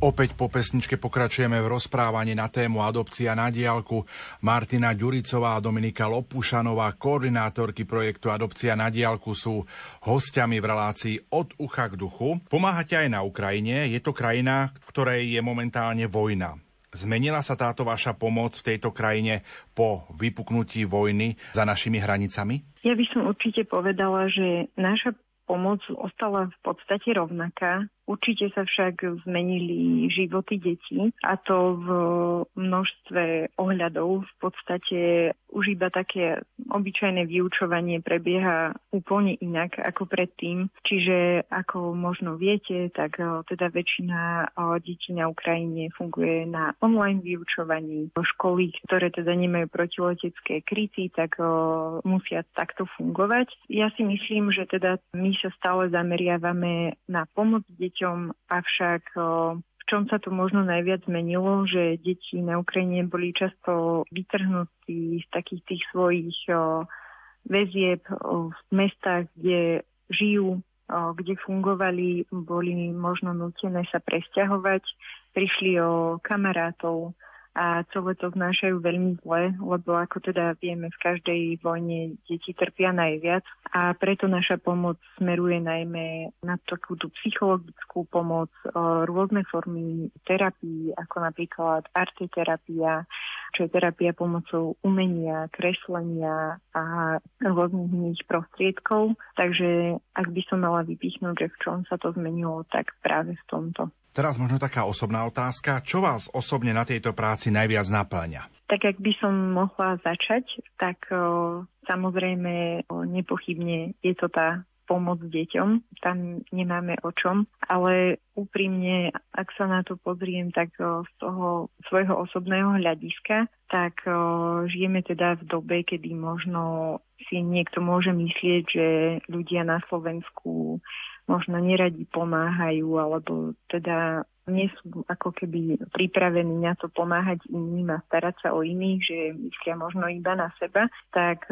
Opäť po pesničke pokračujeme v rozprávaní na tému adopcia na diálku. Martina Ďuricová a Dominika Lopušanová, koordinátorky projektu Adopcia na diálku, sú hostiami v relácii Od ucha k duchu. Pomáhate aj na Ukrajine. Je to krajina, v ktorej je momentálne vojna. Zmenila sa táto vaša pomoc v tejto krajine po vypuknutí vojny za našimi hranicami? Ja by som určite povedala, že naša pomoc ostala v podstate rovnaká. Určite sa však zmenili životy detí a to v množstve ohľadov. V podstate už iba také obyčajné vyučovanie prebieha úplne inak ako predtým. Čiže ako možno viete, tak eh, teda väčšina eh, detí na Ukrajine funguje na online vyučovaní. Školy, ktoré teda nemajú protiletecké kryty, tak eh, musia takto fungovať. Ja si myslím, že teda my sa stále zameriavame na pomoc deťom deťom, avšak v čom sa to možno najviac zmenilo, že deti na Ukrajine boli často vytrhnutí z takých tých svojich väzieb v mestách, kde žijú, kde fungovali, boli možno nutené sa presťahovať, prišli o kamarátov, a celé to znášajú veľmi zle, lebo ako teda vieme, v každej vojne deti trpia najviac a preto naša pomoc smeruje najmä na takú tú psychologickú pomoc, rôzne formy terapii, ako napríklad arteterapia, čo je terapia pomocou umenia, kreslenia a rôznych iných prostriedkov. Takže ak by som mala vypichnúť, že v čom sa to zmenilo, tak práve v tomto. Teraz možno taká osobná otázka. Čo vás osobne na tejto práci najviac naplňa? Tak ak by som mohla začať, tak o, samozrejme o, nepochybne je to tá pomoc deťom. Tam nemáme o čom. Ale úprimne, ak sa na to pozriem, tak o, z toho svojho osobného hľadiska, tak žijeme teda v dobe, kedy možno si niekto môže myslieť, že ľudia na Slovensku možno neradi pomáhajú, alebo teda nie sú ako keby pripravení na to pomáhať iným a starať sa o iných, že myslia možno iba na seba, tak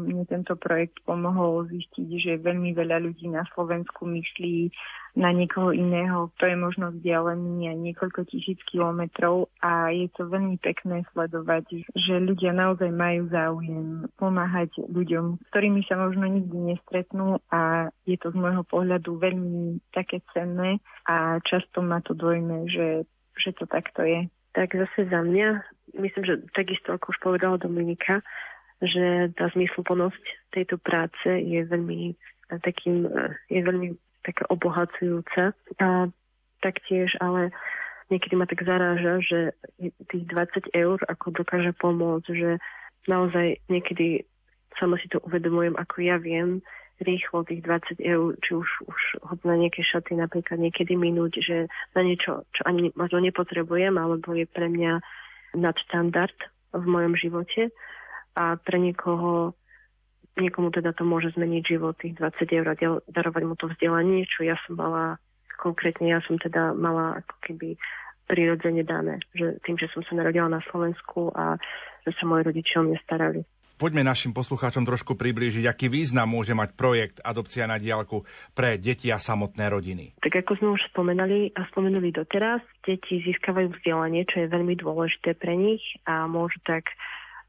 mne tento projekt pomohol zistiť, že veľmi veľa ľudí na Slovensku myslí na niekoho iného, kto je možno vzdialený aj niekoľko tisíc kilometrov a je to veľmi pekné sledovať, že ľudia naozaj majú záujem pomáhať ľuďom, ktorými sa možno nikdy nestretnú a je to z môjho pohľadu veľmi také cenné a často ma to dojme, že, že to takto je. Tak zase za mňa, myslím, že takisto ako už povedala Dominika, že tá zmysluplnosť tejto práce je veľmi takým, je veľmi také obohacujúce. A taktiež, ale niekedy ma tak zaráža, že tých 20 eur ako dokáže pomôcť, že naozaj niekedy sama si to uvedomujem, ako ja viem rýchlo tých 20 eur, či už, už na nejaké šaty napríklad niekedy minúť, že na niečo, čo ani možno nepotrebujem, alebo je pre mňa nadštandard v mojom živote a pre niekoho Niekomu teda to môže zmeniť život, tých 20 eur a darovať mu to vzdelanie, čo ja som mala, konkrétne ja som teda mala ako keby prirodzene dané, že tým, že som sa narodila na Slovensku a že sa moji rodičia o mňa starali. Poďme našim poslucháčom trošku priblížiť, aký význam môže mať projekt Adopcia na diálku pre deti a samotné rodiny. Tak ako sme už spomenali a spomenuli doteraz, deti získavajú vzdelanie, čo je veľmi dôležité pre nich a môžu tak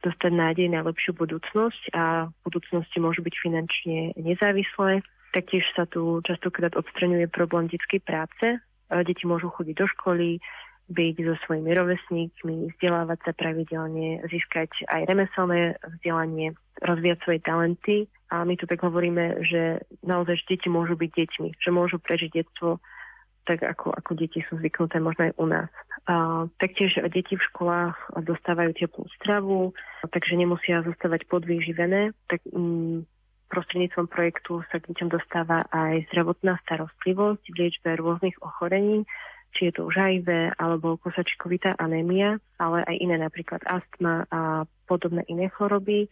dostať nádej na lepšiu budúcnosť a v budúcnosti môžu byť finančne nezávislé. Taktiež sa tu častokrát odstraňuje problém detskej práce. Deti môžu chodiť do školy, byť so svojimi rovesníkmi, vzdelávať sa pravidelne, získať aj remeselné vzdelanie, rozvíjať svoje talenty A my tu tak hovoríme, že naozaj že deti môžu byť deťmi, že môžu prežiť detstvo tak ako, ako deti sú zvyknuté možno aj u nás. A, taktiež deti v školách dostávajú teplú stravu, takže nemusia zostávať podvýživené. Tak, mm, prostredníctvom projektu sa k deťom dostáva aj zdravotná starostlivosť v liečbe rôznych ochorení, či je to už HIV alebo kosačikovitá anémia, ale aj iné napríklad astma a podobné iné choroby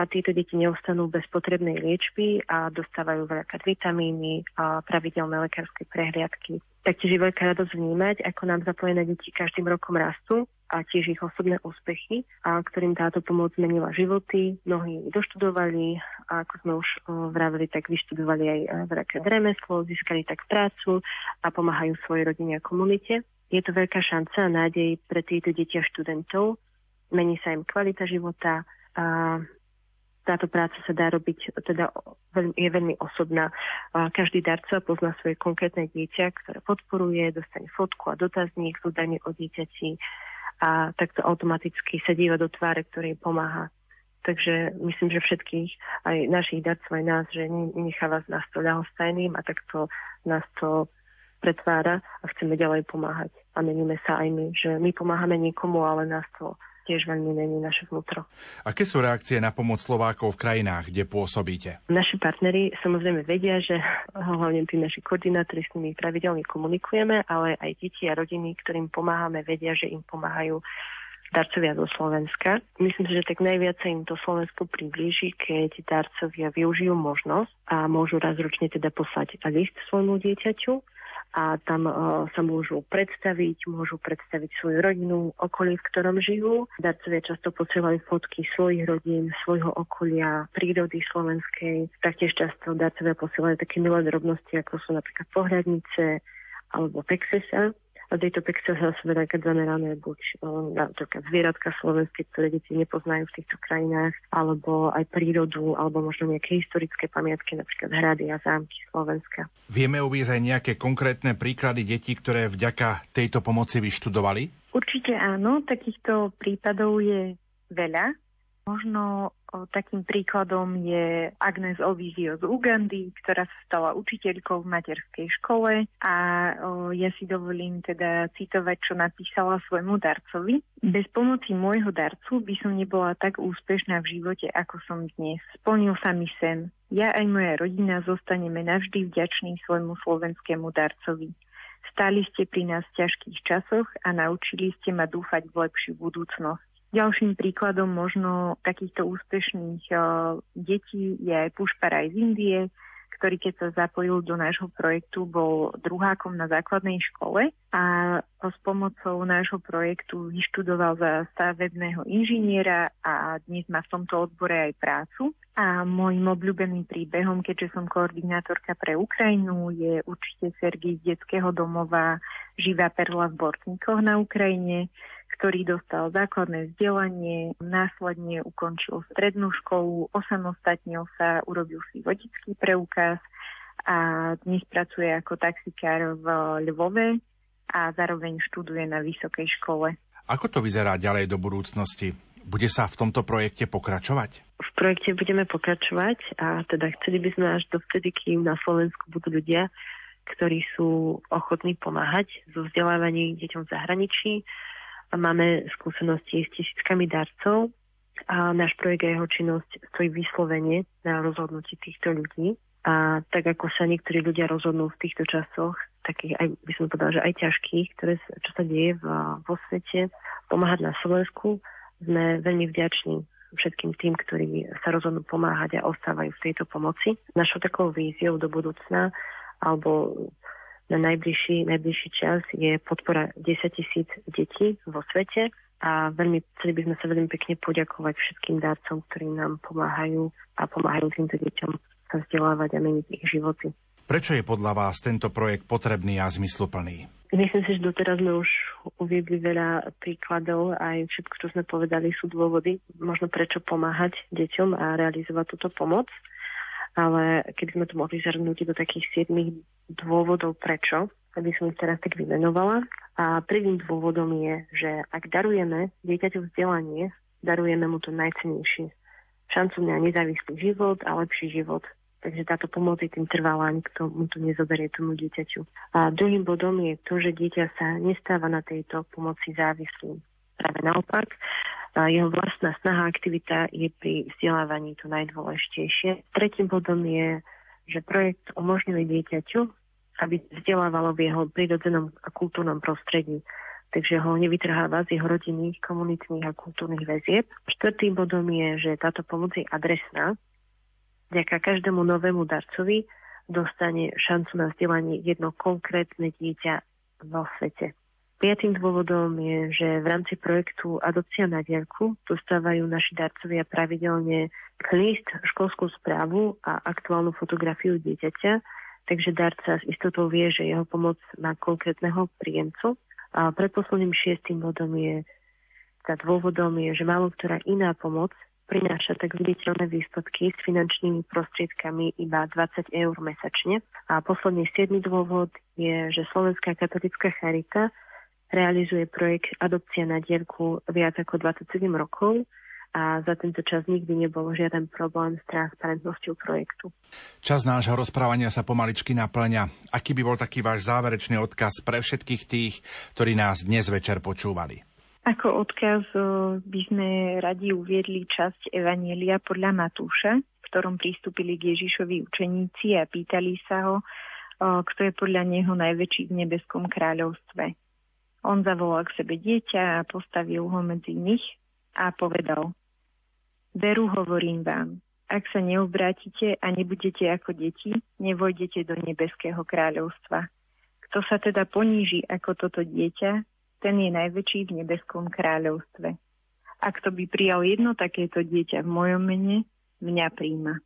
a tieto deti neostanú bez potrebnej liečby a dostávajú veľakrát vitamíny a pravidelné lekárske prehliadky. Taktiež je veľká radosť vnímať, ako nám zapojené deti každým rokom rastú a tiež ich osobné úspechy, a ktorým táto pomoc zmenila životy. Mnohí doštudovali a ako sme už vravili, tak vyštudovali aj veľké remeslo, získali tak prácu a pomáhajú svojej rodine a komunite. Je to veľká šanca a nádej pre tieto deti a študentov. Mení sa im kvalita života a táto práca sa dá robiť, teda je veľmi osobná. Každý darca pozná svoje konkrétne dieťa, ktoré podporuje, dostane fotku a dotazník s údajmi o dieťati a takto automaticky sa díva do tváre, ktorej pomáha. Takže myslím, že všetkých, aj našich darcov, aj nás, že necháva nás to ľahostajným a takto nás to pretvára a chceme ďalej pomáhať. A meníme sa aj my, že my pomáhame nikomu, ale nás to tiež veľmi mení naše vnútro. Aké sú reakcie na pomoc Slovákov v krajinách, kde pôsobíte? Naši partneri samozrejme vedia, že hlavne tí naši koordinátori s nimi pravidelne komunikujeme, ale aj deti a rodiny, ktorým pomáhame, vedia, že im pomáhajú darcovia zo Slovenska. Myslím si, že tak najviac sa im to Slovensko priblíži, keď darcovia využijú možnosť a môžu raz ročne teda poslať list svojmu dieťaťu a tam uh, sa môžu predstaviť, môžu predstaviť svoju rodinu, okolie, v ktorom žijú. Darcovia často posielajú fotky svojich rodín, svojho okolia, prírody slovenskej. Taktiež často darcovia posielajú také milé drobnosti, ako sú napríklad pohľadnice alebo pexesa a tejto pekce sa veľakrát zamerané buď na zvieratka slovenské, ktoré deti nepoznajú v týchto krajinách, alebo aj prírodu, alebo možno nejaké historické pamiatky, napríklad hrady a zámky Slovenska. Vieme uvieť aj nejaké konkrétne príklady detí, ktoré vďaka tejto pomoci vyštudovali? Určite áno, takýchto prípadov je veľa. Možno takým príkladom je Agnes Ovizio z Ugandy, ktorá sa stala učiteľkou v materskej škole a ja si dovolím teda citovať, čo napísala svojmu darcovi. Bez pomoci môjho darcu by som nebola tak úspešná v živote, ako som dnes. Splnil sa mi sen. Ja aj moja rodina zostaneme navždy vďační svojmu slovenskému darcovi. Stáli ste pri nás v ťažkých časoch a naučili ste ma dúfať v lepšiu budúcnosť. Ďalším príkladom možno takýchto úspešných uh, detí je aj Pušparaj z Indie, ktorý keď sa zapojil do nášho projektu, bol druhákom na základnej škole a s pomocou nášho projektu vyštudoval za stavebného inžiniera a dnes má v tomto odbore aj prácu. A môjim obľúbeným príbehom, keďže som koordinátorka pre Ukrajinu, je určite Sergej z detského domova Živá perla v Bortníkoch na Ukrajine, ktorý dostal základné vzdelanie, následne ukončil strednú školu, osamostatnil sa, urobil si vodický preukaz a dnes pracuje ako taxikár v Lvove a zároveň študuje na vysokej škole. Ako to vyzerá ďalej do budúcnosti? Bude sa v tomto projekte pokračovať? V projekte budeme pokračovať a teda chceli by sme až dovtedy, kým na Slovensku budú ľudia, ktorí sú ochotní pomáhať so vzdelávaním deťom v zahraničí, Máme skúsenosti s tisíckami darcov a náš projekt a jeho činnosť stojí vyslovene na rozhodnutí týchto ľudí. A tak ako sa niektorí ľudia rozhodnú v týchto časoch, takých aj, by som povedala, že aj ťažkých, ktoré, čo sa deje v, vo svete, pomáhať na Slovensku, sme veľmi vďační všetkým tým, ktorí sa rozhodnú pomáhať a ostávajú v tejto pomoci. Našou takou víziou do budúcna alebo na najbližší, najbližší čas je podpora 10 tisíc detí vo svete a veľmi, chceli by sme sa veľmi pekne poďakovať všetkým dárcom, ktorí nám pomáhajú a pomáhajú týmto deťom sa vzdelávať a meniť ich životy. Prečo je podľa vás tento projekt potrebný a zmysluplný? Myslím si, že doteraz sme už uviedli veľa príkladov a aj všetko, čo sme povedali, sú dôvody, možno prečo pomáhať deťom a realizovať túto pomoc ale keby sme to mohli zhrnúť do takých siedmých dôvodov prečo, aby som ich teraz tak vymenovala. A prvým dôvodom je, že ak darujeme dieťaťu vzdelanie, darujeme mu to najcenejšie. šancu na nezávislý život a lepší život. Takže táto pomoc je tým trvalá, nikto mu to nezoberie tomu dieťaťu. A druhým bodom je to, že dieťa sa nestáva na tejto pomoci závislým. Práve naopak, jeho vlastná snaha aktivita je pri vzdelávaní to najdôležitejšie. Tretím bodom je, že projekt umožňuje dieťaťu, aby vzdelávalo v jeho prirodzenom a kultúrnom prostredí takže ho nevytrháva z jeho rodinných, komunitných a kultúrnych väzieb. Štvrtým bodom je, že táto pomoc je adresná. Vďaka každému novému darcovi dostane šancu na vzdelanie jedno konkrétne dieťa vo svete. Piatým dôvodom je, že v rámci projektu Adopcia na diaľku dostávajú naši darcovia pravidelne list, školskú správu a aktuálnu fotografiu dieťaťa, takže darca s istotou vie, že jeho pomoc má konkrétneho príjemcu a predposledným šiestým bodom je, tá dôvodom je, že málo ktorá iná pomoc prináša tak viditeľné výsledky s finančnými prostriedkami iba 20 eur mesačne. A posledný siedmy dôvod je, že Slovenská katolická charita realizuje projekt Adopcia na dielku viac ako 27 rokov a za tento čas nikdy nebol žiaden problém s transparentnosťou projektu. Čas nášho rozprávania sa pomaličky naplňa. Aký by bol taký váš záverečný odkaz pre všetkých tých, ktorí nás dnes večer počúvali? Ako odkaz by sme radi uviedli časť Evanielia podľa Matúša, v ktorom pristúpili k Ježišovi učeníci a pýtali sa ho, kto je podľa neho najväčší v nebeskom kráľovstve. On zavolal k sebe dieťa a postavil ho medzi nich a povedal, Veru hovorím vám, ak sa neobrátite a nebudete ako deti, nevojdete do nebeského kráľovstva. Kto sa teda poníži ako toto dieťa, ten je najväčší v nebeskom kráľovstve. A kto by prijal jedno takéto dieťa v mojom mene, mňa príjma.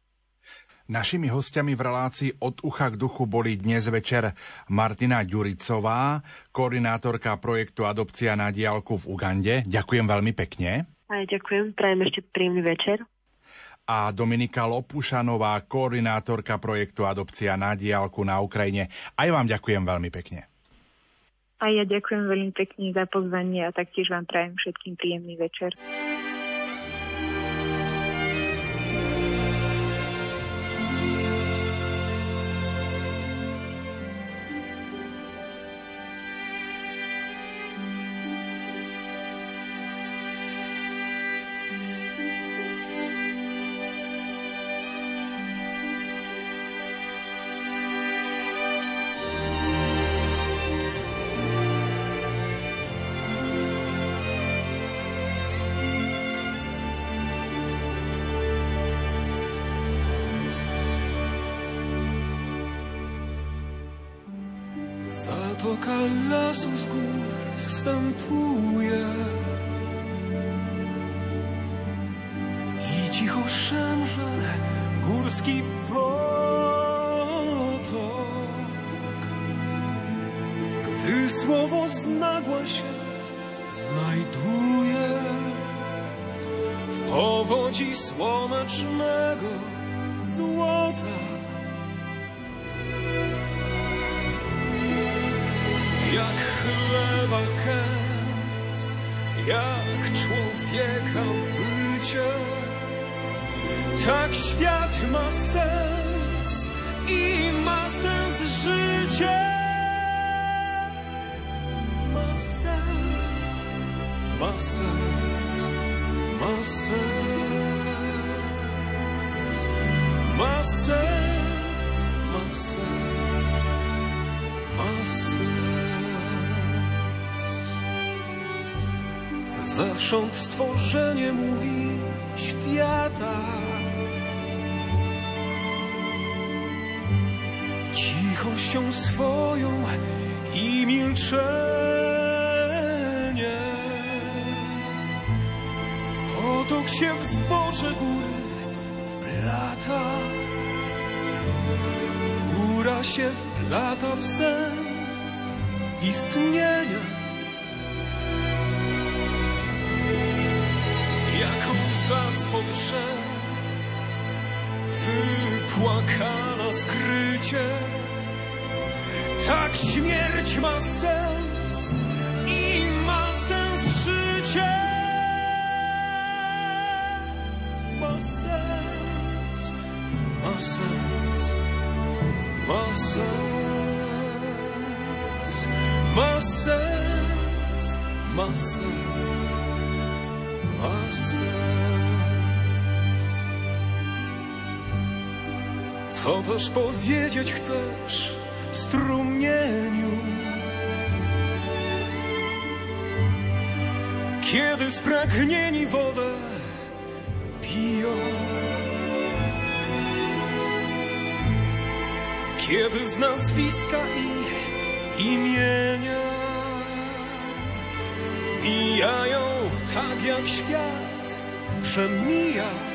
Našimi hostiami v relácii od ucha k duchu boli dnes večer Martina Ďuricová, koordinátorka projektu Adopcia na diálku v Ugande. Ďakujem veľmi pekne. Aj ďakujem, prajem ešte príjemný večer. A Dominika Lopušanová, koordinátorka projektu Adopcia na diálku na Ukrajine. Aj vám ďakujem veľmi pekne. A ja ďakujem veľmi pekne za pozvanie a taktiež vám prajem všetkým príjemný večer. Zatoka lasu z gór zstępuje I cicho szemrze górski potok. Gdy słowo znagła się znajduje W powodzi słonecznego złota jak człowieka bycie. Tak świat ma sens i ma sens życie. Ma sens, ma sens, ma sens, ma sens, ma sens, Zewsząd stworzenie mówi świata. Cichością swoją i milczenie potok się w zbocze góry wplata. Góra się wplata w sens istnienia. płakana skrycie. Tak śmierć ma sens i ma sens życie. Ma sens, ma sens, ma sens, ma sens, ma sens. Co też powiedzieć chcesz, strumieniu? Kiedy spragnieni wodę piją Kiedy z nazwiska i imienia Mijają tak jak świat przemija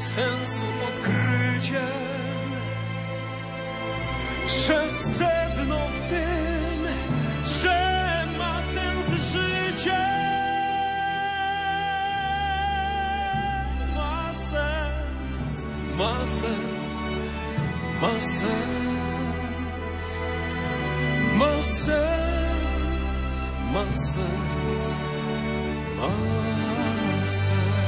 sensu odkryciem że sedno w tym, że ma sens życie. Ma sens, ma sens, ma sens, ma sens, ma sens, ma sens.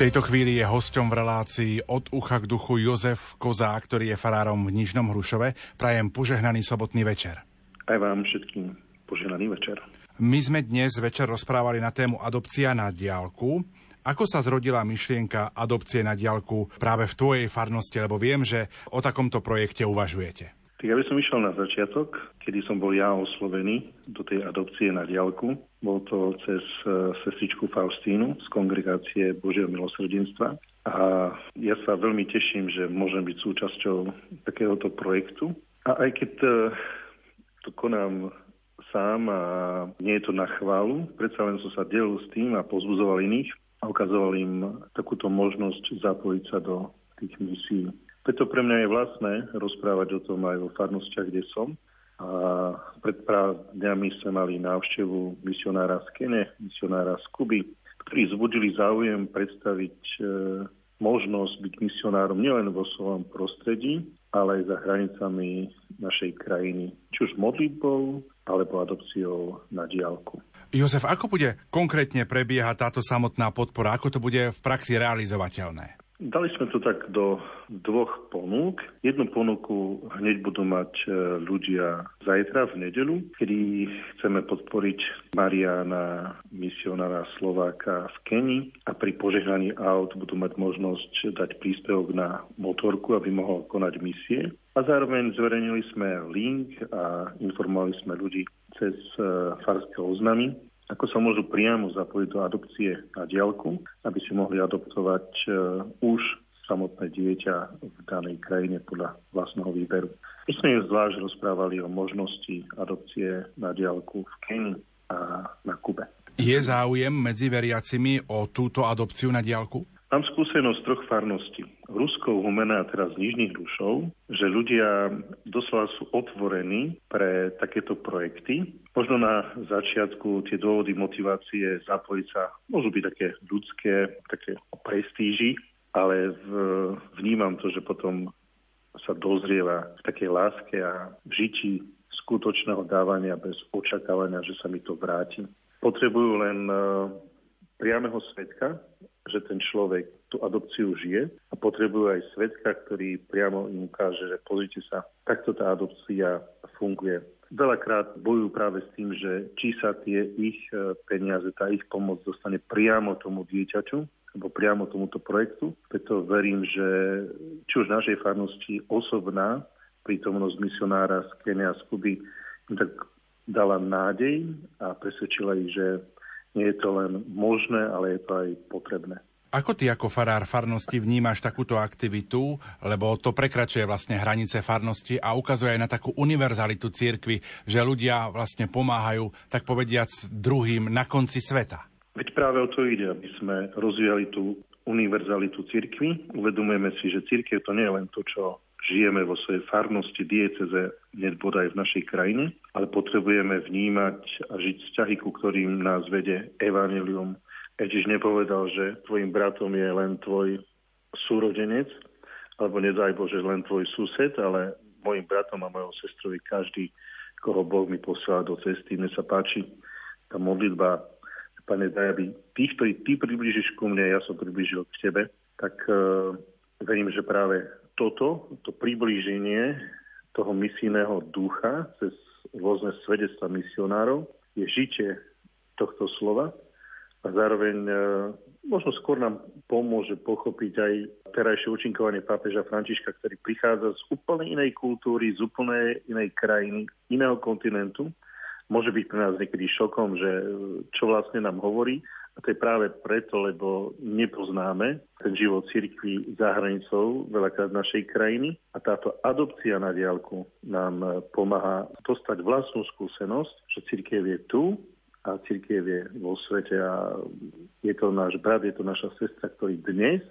Tejto chvíli je hosťom v relácii od ucha k duchu Jozef Kozá, ktorý je farárom v Nižnom Hrušove. Prajem požehnaný sobotný večer. Aj vám všetkým požehnaný večer. My sme dnes večer rozprávali na tému adopcia na diálku. Ako sa zrodila myšlienka adopcie na diálku práve v tvojej farnosti, lebo viem, že o takomto projekte uvažujete. Tak ja by som išiel na začiatok, kedy som bol ja oslovený do tej adopcie na diálku. Bol to cez eh, sestričku Faustínu z kongregácie Božieho milosrdenstva. A ja sa veľmi teším, že môžem byť súčasťou takéhoto projektu. A aj keď eh, to konám sám a nie je to na chválu, predsa len som sa delil s tým a pozbudzoval iných a ukazoval im takúto možnosť zapojiť sa do tých misií. Preto pre mňa je vlastné rozprávať o tom aj vo farnostiach, kde som. A pred pár dňami sme mali návštevu misionára z Kene, misionára z Kuby, ktorí zbudili záujem predstaviť e, možnosť byť misionárom nielen vo svojom prostredí, ale aj za hranicami našej krajiny, či už modlitbou alebo adopciou na diálku. Jozef, ako bude konkrétne prebiehať táto samotná podpora? Ako to bude v praxi realizovateľné? Dali sme to tak do dvoch ponúk. Jednu ponuku hneď budú mať e, ľudia zajtra v nedelu, kedy chceme podporiť Mariana, misionára Slováka v Keni a pri požehnaní aut budú mať možnosť dať príspevok na motorku, aby mohol konať misie. A zároveň zverejnili sme link a informovali sme ľudí cez e, farské oznamy, ako sa môžu priamo zapojiť do adopcie na diálku, aby si mohli adoptovať uh, už samotné dieťa v danej krajine podľa vlastného výberu. My sme zvlášť rozprávali o možnosti adopcie na diálku v Kenii a na Kube. Je záujem medzi veriacimi o túto adopciu na diálku? Mám skúsenosť troch farností. Ruskou, Humena a teraz Nižných Rušov, že ľudia doslova sú otvorení pre takéto projekty. Možno na začiatku tie dôvody motivácie zapojiť sa môžu byť také ľudské, také o prestíži, ale v, vnímam to, že potom sa dozrieva v takej láske a v žití skutočného dávania bez očakávania, že sa mi to vráti. Potrebujú len uh, priameho svetka, že ten človek tú adopciu žije a potrebujú aj svetka, ktorý priamo im ukáže, že pozrite sa, takto tá adopcia funguje veľakrát bojujú práve s tým, že či sa tie ich e, peniaze, tá ich pomoc dostane priamo tomu dieťaťu, alebo priamo tomuto projektu. Preto verím, že či už našej farnosti osobná prítomnosť misionára z Kenia z Kuby im tak dala nádej a presvedčila ich, že nie je to len možné, ale je to aj potrebné. Ako ty ako farár farnosti vnímaš takúto aktivitu, lebo to prekračuje vlastne hranice farnosti a ukazuje aj na takú univerzalitu cirkvy, že ľudia vlastne pomáhajú, tak povediac, druhým na konci sveta? Veď práve o to ide, aby sme rozvíjali tú univerzalitu cirkvy. Uvedomujeme si, že cirkev to nie je len to, čo žijeme vo svojej farnosti, dieceze, bodaj v našej krajine, ale potrebujeme vnímať a žiť vzťahy, ku ktorým nás vede evanelium. Ježiš nepovedal, že tvojim bratom je len tvoj súrodenec, alebo nedaj Bože len tvoj sused, ale mojim bratom a mojou sestrou každý, koho Boh mi posiela do cesty. Mne sa páči tá modlitba, Pane, daj, aby tých, ktorí ty približíš ku mne, ja som približil k tebe, tak uh, verím, že práve toto, to priblíženie toho misijného ducha cez rôzne svedectva misionárov je žitie tohto slova a zároveň e, možno skôr nám pomôže pochopiť aj terajšie účinkovanie pápeža Františka, ktorý prichádza z úplne inej kultúry, z úplne inej krajiny, iného kontinentu. Môže byť pre nás niekedy šokom, že čo vlastne nám hovorí, a to je práve preto, lebo nepoznáme ten život cirkvi za hranicou veľakrát našej krajiny a táto adopcia na diálku nám pomáha dostať vlastnú skúsenosť, že cirkev je tu a cirkev je vo svete a je to náš brat, je to naša sestra, ktorí dnes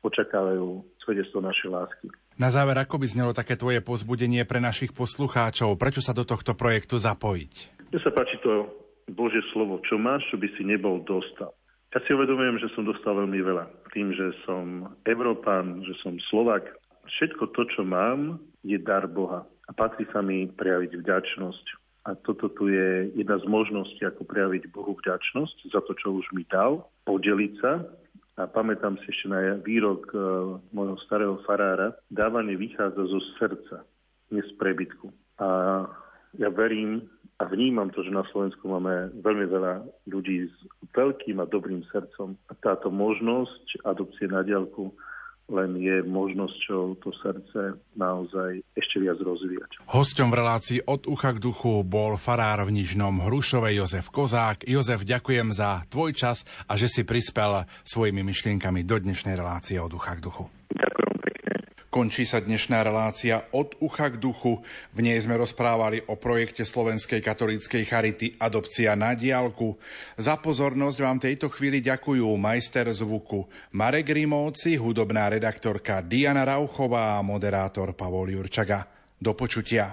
očakávajú svedectvo našej lásky. Na záver, ako by znelo také tvoje pozbudenie pre našich poslucháčov? Prečo sa do tohto projektu zapojiť? Mne sa páči to Božie slovo, čo máš, čo by si nebol dostal. Ja si uvedomujem, že som dostal veľmi veľa. Tým, že som Európan, že som Slovak, všetko to, čo mám, je dar Boha. A patrí sa mi prejaviť vďačnosť. A toto tu je jedna z možností, ako prejaviť Bohu vďačnosť za to, čo už mi dal, podeliť sa. A pamätám si ešte na výrok uh, môjho starého farára, dávanie vychádza zo srdca, nie z prebytku. A ja verím, a vnímam to, že na Slovensku máme veľmi veľa ľudí s veľkým a dobrým srdcom. A táto možnosť adopcie na diálku len je možnosťou to srdce naozaj ešte viac rozvíjať. Hosťom v relácii od ucha k duchu bol farár v Nižnom Hrušove Jozef Kozák. Jozef, ďakujem za tvoj čas a že si prispel svojimi myšlienkami do dnešnej relácie od ucha k duchu. Končí sa dnešná relácia od ucha k duchu. V nej sme rozprávali o projekte Slovenskej katolíckej charity Adopcia na diálku. Za pozornosť vám tejto chvíli ďakujú majster zvuku Marek Rimovci, hudobná redaktorka Diana Rauchová a moderátor Pavol Jurčaga. Do počutia.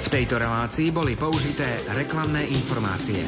V tejto relácii boli použité reklamné informácie.